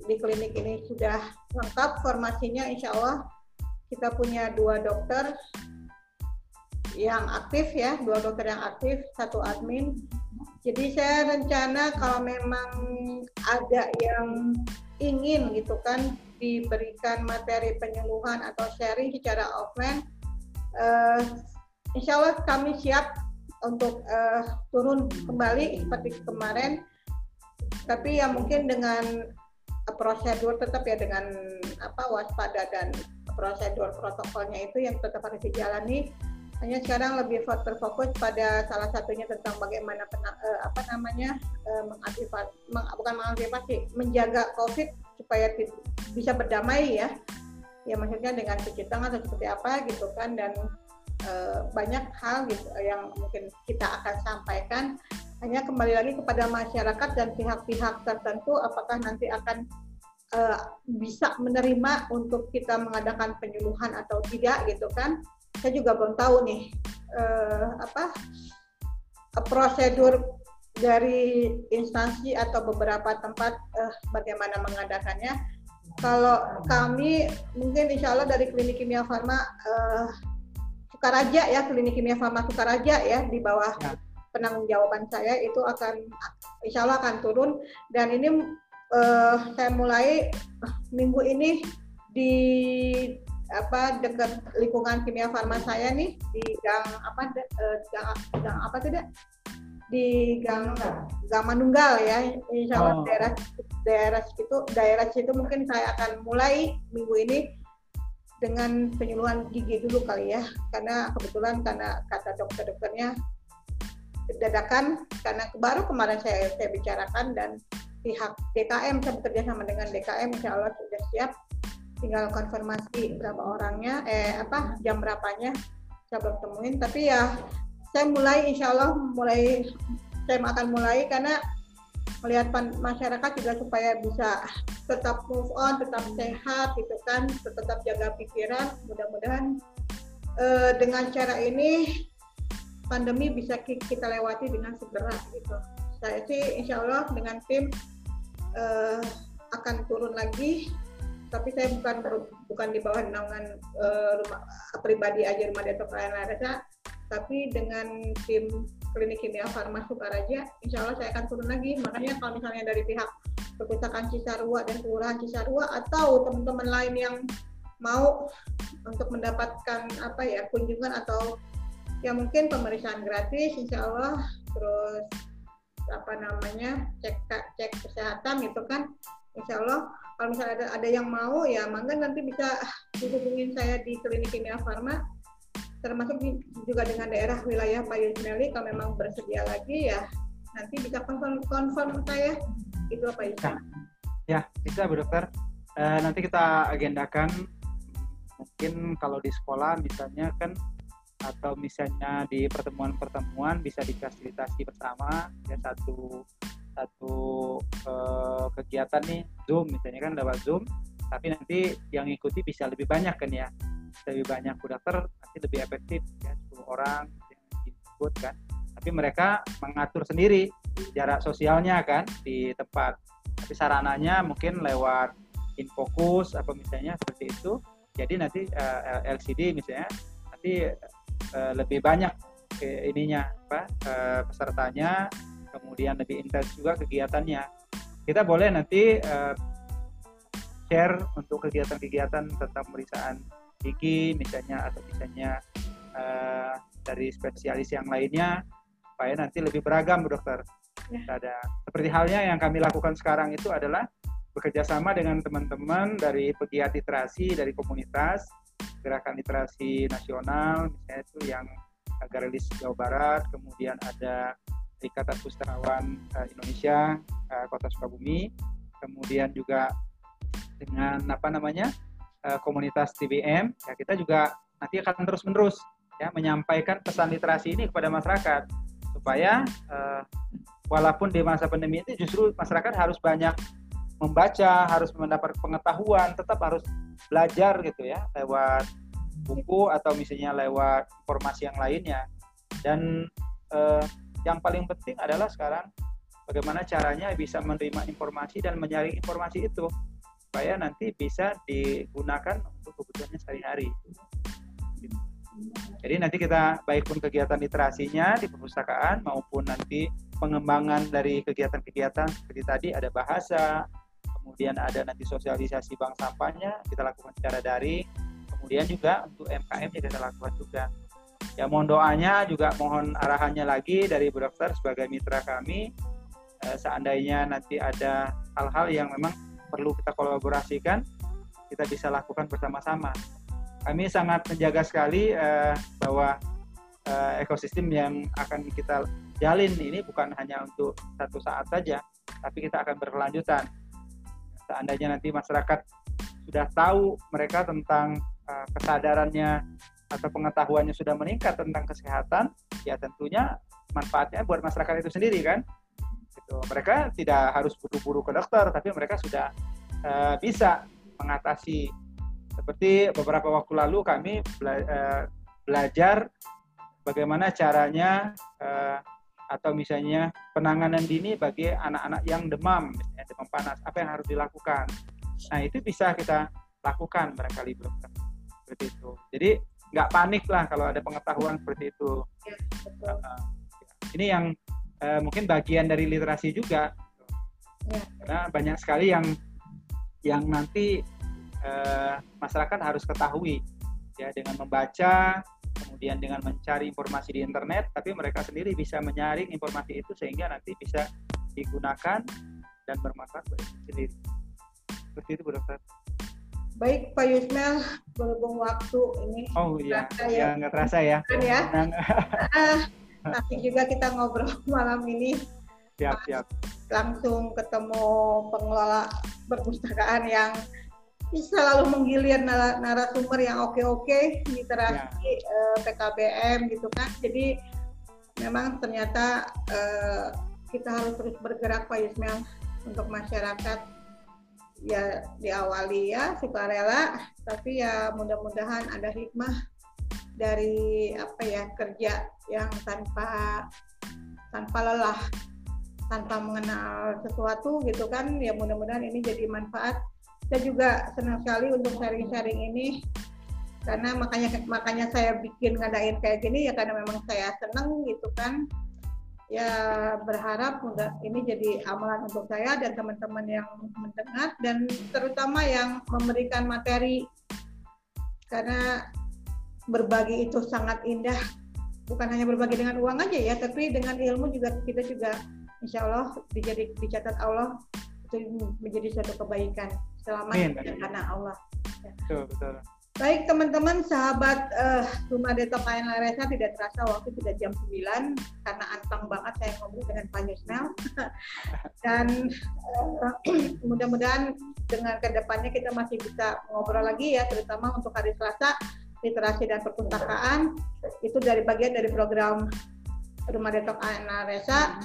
di klinik ini sudah lengkap formasinya insya Allah kita punya dua dokter yang aktif ya dua dokter yang aktif satu admin. Jadi saya rencana kalau memang ada yang ingin gitu kan diberikan materi penyembuhan atau sharing secara offline uh, insya Allah kami siap untuk uh, turun kembali seperti kemarin. Tapi ya mungkin dengan prosedur tetap ya dengan apa waspada dan prosedur protokolnya itu yang tetap harus dijalani. Hanya sekarang lebih berfokus pada salah satunya tentang bagaimana pena, uh, apa namanya uh, mengantisipasi meng, bukan mengantisipasi menjaga covid supaya bisa berdamai ya. Ya maksudnya dengan cuci tangan atau seperti apa gitu kan dan Eh, banyak hal gitu yang mungkin kita akan sampaikan. Hanya kembali lagi kepada masyarakat dan pihak-pihak tertentu apakah nanti akan uh, bisa menerima untuk kita mengadakan penyuluhan atau tidak gitu kan? Saya juga belum tahu nih uh, apa prosedur dari instansi atau beberapa tempat uh, bagaimana mengadakannya. Kalau kami mungkin insya Allah dari klinik kimia farma uh, Sukaraja ya klinik kimia farma Sukaraja ya di bawah ya. penanggung jawaban saya itu akan insya Allah akan turun dan ini uh, saya mulai minggu ini di apa dekat lingkungan kimia farma saya nih di gang apa uh, gang, gang apa tidak di gang gang Manunggal ya insya Allah oh. daerah daerah situ daerah situ mungkin saya akan mulai minggu ini dengan penyuluhan gigi dulu kali ya. Karena kebetulan karena kata dokter-dokternya dadakan karena baru kemarin saya saya bicarakan dan pihak DKM saya bekerja sama dengan DKM Insya Allah sudah siap. Tinggal konfirmasi berapa orangnya eh apa jam berapanya saya belum temuin. Tapi ya saya mulai Insya Allah mulai saya akan mulai karena melihat masyarakat juga supaya bisa tetap move on, tetap sehat gitu kan, tetap jaga pikiran. Mudah-mudahan eh, dengan cara ini pandemi bisa kita lewati dengan segera gitu. Saya sih insya Allah dengan tim uh, akan turun lagi, tapi saya bukan bukan di bawah naungan uh, rumah pribadi aja rumah Detok Larasa, tapi dengan tim klinik kimia farma Sukaraja, insya Allah saya akan turun lagi. Makanya kalau misalnya dari pihak perpustakaan Cisarua dan kelurahan Cisarua atau teman-teman lain yang mau untuk mendapatkan apa ya kunjungan atau ya mungkin pemeriksaan gratis insya Allah terus apa namanya cek cek kesehatan gitu kan insya Allah kalau misalnya ada, ada yang mau ya mangga nanti bisa dihubungin saya di klinik kimia farma termasuk juga dengan daerah wilayah Pak Yusmeli kalau memang bersedia lagi ya nanti bisa konfirm konfirm saya itu apa itu ya bisa Bu Dokter. Uh, nanti kita agendakan. Mungkin kalau di sekolah misalnya kan atau misalnya di pertemuan-pertemuan bisa difasilitasi bersama. Ya satu satu uh, kegiatan nih Zoom. Misalnya kan lewat Zoom tapi nanti yang ikuti bisa lebih banyak kan ya lebih banyak dokter nanti lebih efektif ya 10 orang ikut kan. Tapi mereka mengatur sendiri jarak sosialnya kan di tempat. Tapi sarananya mungkin lewat infokus apa misalnya seperti itu. Jadi nanti uh, eh, LCD misalnya nanti uh, lebih banyak ke ininya apa uh, pesertanya kemudian lebih intens juga kegiatannya. Kita boleh nanti uh, share untuk kegiatan-kegiatan tentang pemeriksaan gigi misalnya atau misalnya uh, dari spesialis yang lainnya supaya nanti lebih beragam Bu Dokter. Ya. Ada seperti halnya yang kami lakukan sekarang itu adalah bekerja sama dengan teman-teman dari pegiat literasi dari komunitas gerakan literasi nasional misalnya itu yang Agaralis Jawa Barat kemudian ada Ikatan Pustakawan uh, Indonesia uh, Kota Sukabumi kemudian juga dengan apa namanya uh, komunitas TBM ya kita juga nanti akan terus menerus ya menyampaikan pesan literasi ini kepada masyarakat supaya uh, walaupun di masa pandemi ini justru masyarakat harus banyak membaca, harus mendapat pengetahuan, tetap harus belajar gitu ya lewat buku atau misalnya lewat informasi yang lainnya. Dan eh, yang paling penting adalah sekarang bagaimana caranya bisa menerima informasi dan menyaring informasi itu supaya nanti bisa digunakan untuk kebutuhannya sehari-hari. Jadi nanti kita baik pun kegiatan literasinya di perpustakaan maupun nanti pengembangan dari kegiatan-kegiatan seperti tadi ada bahasa, kemudian ada nanti sosialisasi bank sampahnya kita lakukan secara daring. Kemudian juga untuk MKM juga kita lakukan juga. Ya mohon doanya juga mohon arahannya lagi dari Bu Dokter sebagai mitra kami. Eh, seandainya nanti ada hal-hal yang memang perlu kita kolaborasikan kita bisa lakukan bersama-sama kami sangat menjaga sekali eh, bahwa eh, ekosistem yang akan kita jalin ini bukan hanya untuk satu saat saja tapi kita akan berkelanjutan seandainya nanti masyarakat sudah tahu mereka tentang uh, kesadarannya atau pengetahuannya sudah meningkat tentang kesehatan, ya tentunya manfaatnya buat masyarakat itu sendiri kan. Gitu. Mereka tidak harus buru-buru ke dokter, tapi mereka sudah uh, bisa mengatasi. Seperti beberapa waktu lalu kami bela uh, belajar bagaimana caranya uh, atau misalnya penanganan dini bagi anak-anak yang demam, misalnya demam panas, apa yang harus dilakukan. Nah itu bisa kita lakukan barangkali belum seperti itu. Jadi nggak panik lah kalau ada pengetahuan seperti itu. Ya, ini yang uh, mungkin bagian dari literasi juga, ya. karena banyak sekali yang yang nanti uh, masyarakat harus ketahui ya dengan membaca kemudian dengan mencari informasi di internet, tapi mereka sendiri bisa menyaring informasi itu sehingga nanti bisa digunakan dan bermanfaat bagi sendiri. Seperti itu, Dokter. Baik, Pak Yusmel, berhubung waktu ini. Oh iya, ya nggak terasa ya. Kan ya. uh, asik juga kita ngobrol malam ini. Siap, siap. Langsung ketemu pengelola perpustakaan yang selalu menggilir narasumber yang oke-oke literasi ya. uh, PKBM gitu kan. Jadi memang ternyata uh, kita harus terus bergerak Pak Yusmel untuk masyarakat ya diawali ya sukarela tapi ya mudah-mudahan ada hikmah dari apa ya kerja yang tanpa tanpa lelah tanpa mengenal sesuatu gitu kan ya mudah-mudahan ini jadi manfaat. Saya juga senang sekali untuk sharing-sharing ini karena makanya makanya saya bikin ngadain kayak gini ya karena memang saya senang gitu kan. Ya berharap mudah ini jadi amalan untuk saya dan teman-teman yang mendengar dan terutama yang memberikan materi. Karena berbagi itu sangat indah. Bukan hanya berbagi dengan uang aja ya tapi dengan ilmu juga kita juga insya Allah dijadi dicatat Allah itu menjadi suatu kebaikan. Selama karena Allah. Ya. betul betul. Baik teman-teman sahabat uh, Rumah Detok Kain Laresa tidak terasa waktu sudah jam 9 karena antang banget saya ngobrol dengan Pak Yusnel. Dan uh, mudah-mudahan dengan ke depannya kita masih bisa ngobrol lagi ya terutama untuk hari Selasa literasi dan perpustakaan itu dari bagian dari program Rumah Detok Kain Laresa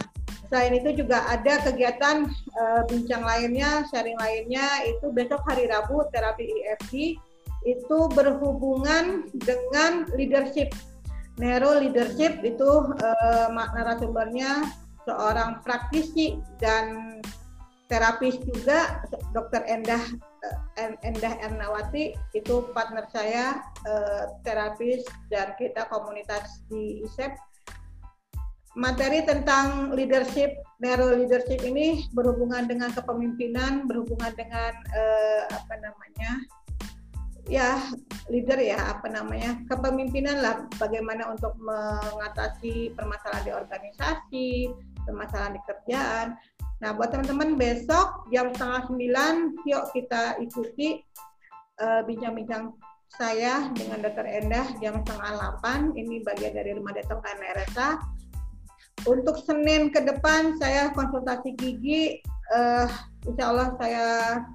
Selain itu juga ada kegiatan uh, bincang lainnya, sharing lainnya itu besok hari Rabu terapi EFT itu berhubungan dengan leadership. Neuro leadership itu uh, narasumbernya seorang praktisi dan terapis juga Dr. Endah Endah Ernawati itu partner saya uh, terapis dan kita komunitas di ISEP materi tentang leadership, neuro leadership ini berhubungan dengan kepemimpinan, berhubungan dengan uh, apa namanya ya leader ya apa namanya kepemimpinan lah bagaimana untuk mengatasi permasalahan di organisasi permasalahan di kerjaan nah buat teman-teman besok jam setengah sembilan yuk kita ikuti uh, bincang-bincang saya dengan Dr. Endah jam setengah delapan ini bagian dari rumah detok KNRSA untuk Senin ke depan saya konsultasi gigi uh, Insya Allah saya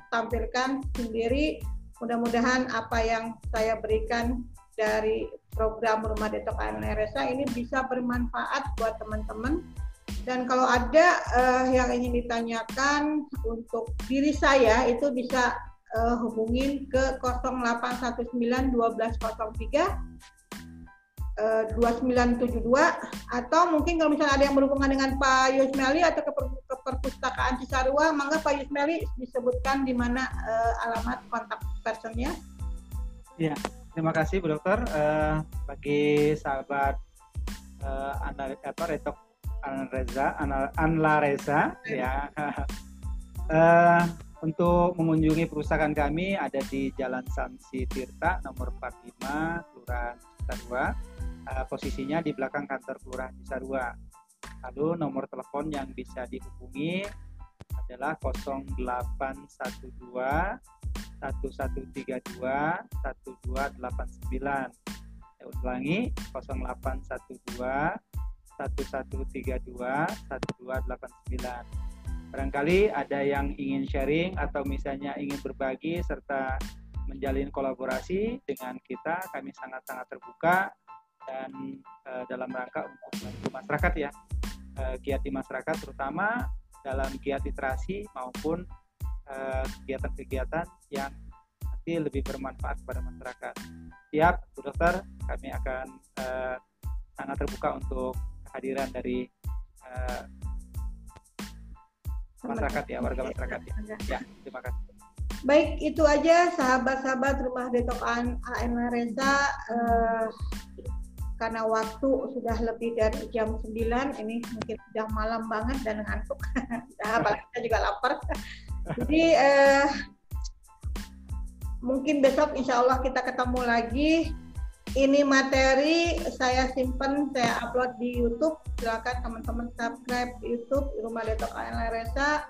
tampilkan sendiri Mudah-mudahan apa yang saya berikan dari program Rumah Detok ANRSA ini bisa bermanfaat buat teman-teman. Dan kalau ada uh, yang ingin ditanyakan untuk diri saya itu bisa uh, hubungin ke 0819 1203 2972 atau mungkin kalau misalnya ada yang berhubungan dengan Pak Yusmeli atau ke, perpustakaan Cisarua, mangga Pak Yusmeli disebutkan di mana uh, alamat kontak personnya. Ya, terima kasih Bu Dokter. Uh, bagi sahabat uh, apa, Retok Anreza, Anla Reza, ya. uh, untuk mengunjungi perusahaan kami ada di Jalan Sansi Tirta nomor 45 Kelurahan Cisarua uh, posisinya di belakang kantor kelurahan Cisarua. Lalu nomor telepon yang bisa dihubungi adalah 0812 1132 1289. Saya ulangi 0812 1132 1289. Barangkali ada yang ingin sharing atau misalnya ingin berbagi serta menjalin kolaborasi dengan kita, kami sangat-sangat terbuka dan uh, dalam rangka untuk membantu masyarakat ya uh, giat di masyarakat terutama dalam giat literasi maupun kegiatan kegiatan-kegiatan yang nanti lebih bermanfaat kepada masyarakat. Siap, Bu Dokter, kami akan sangat terbuka untuk kehadiran dari uh, masyarakat ya, warga masyarakat ya. Ya, terima kasih. Baik, itu aja sahabat-sahabat Rumah Detok AN Reza. Uh, karena waktu sudah lebih dari jam 9 ini mungkin sudah malam banget dan ngantuk nah, apalagi kita juga lapar jadi eh, mungkin besok insya Allah kita ketemu lagi ini materi saya simpan saya upload di YouTube silakan teman-teman subscribe YouTube Rumah Detok AL Resa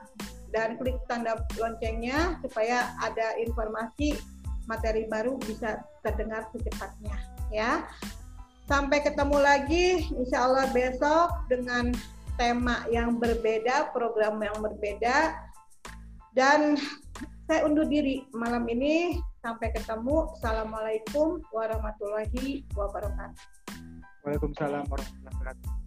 dan klik tanda loncengnya supaya ada informasi materi baru bisa terdengar secepatnya ya Sampai ketemu lagi, insya Allah besok dengan tema yang berbeda, program yang berbeda. Dan saya undur diri malam ini. Sampai ketemu. Assalamualaikum warahmatullahi wabarakatuh. Waalaikumsalam warahmatullahi wabarakatuh.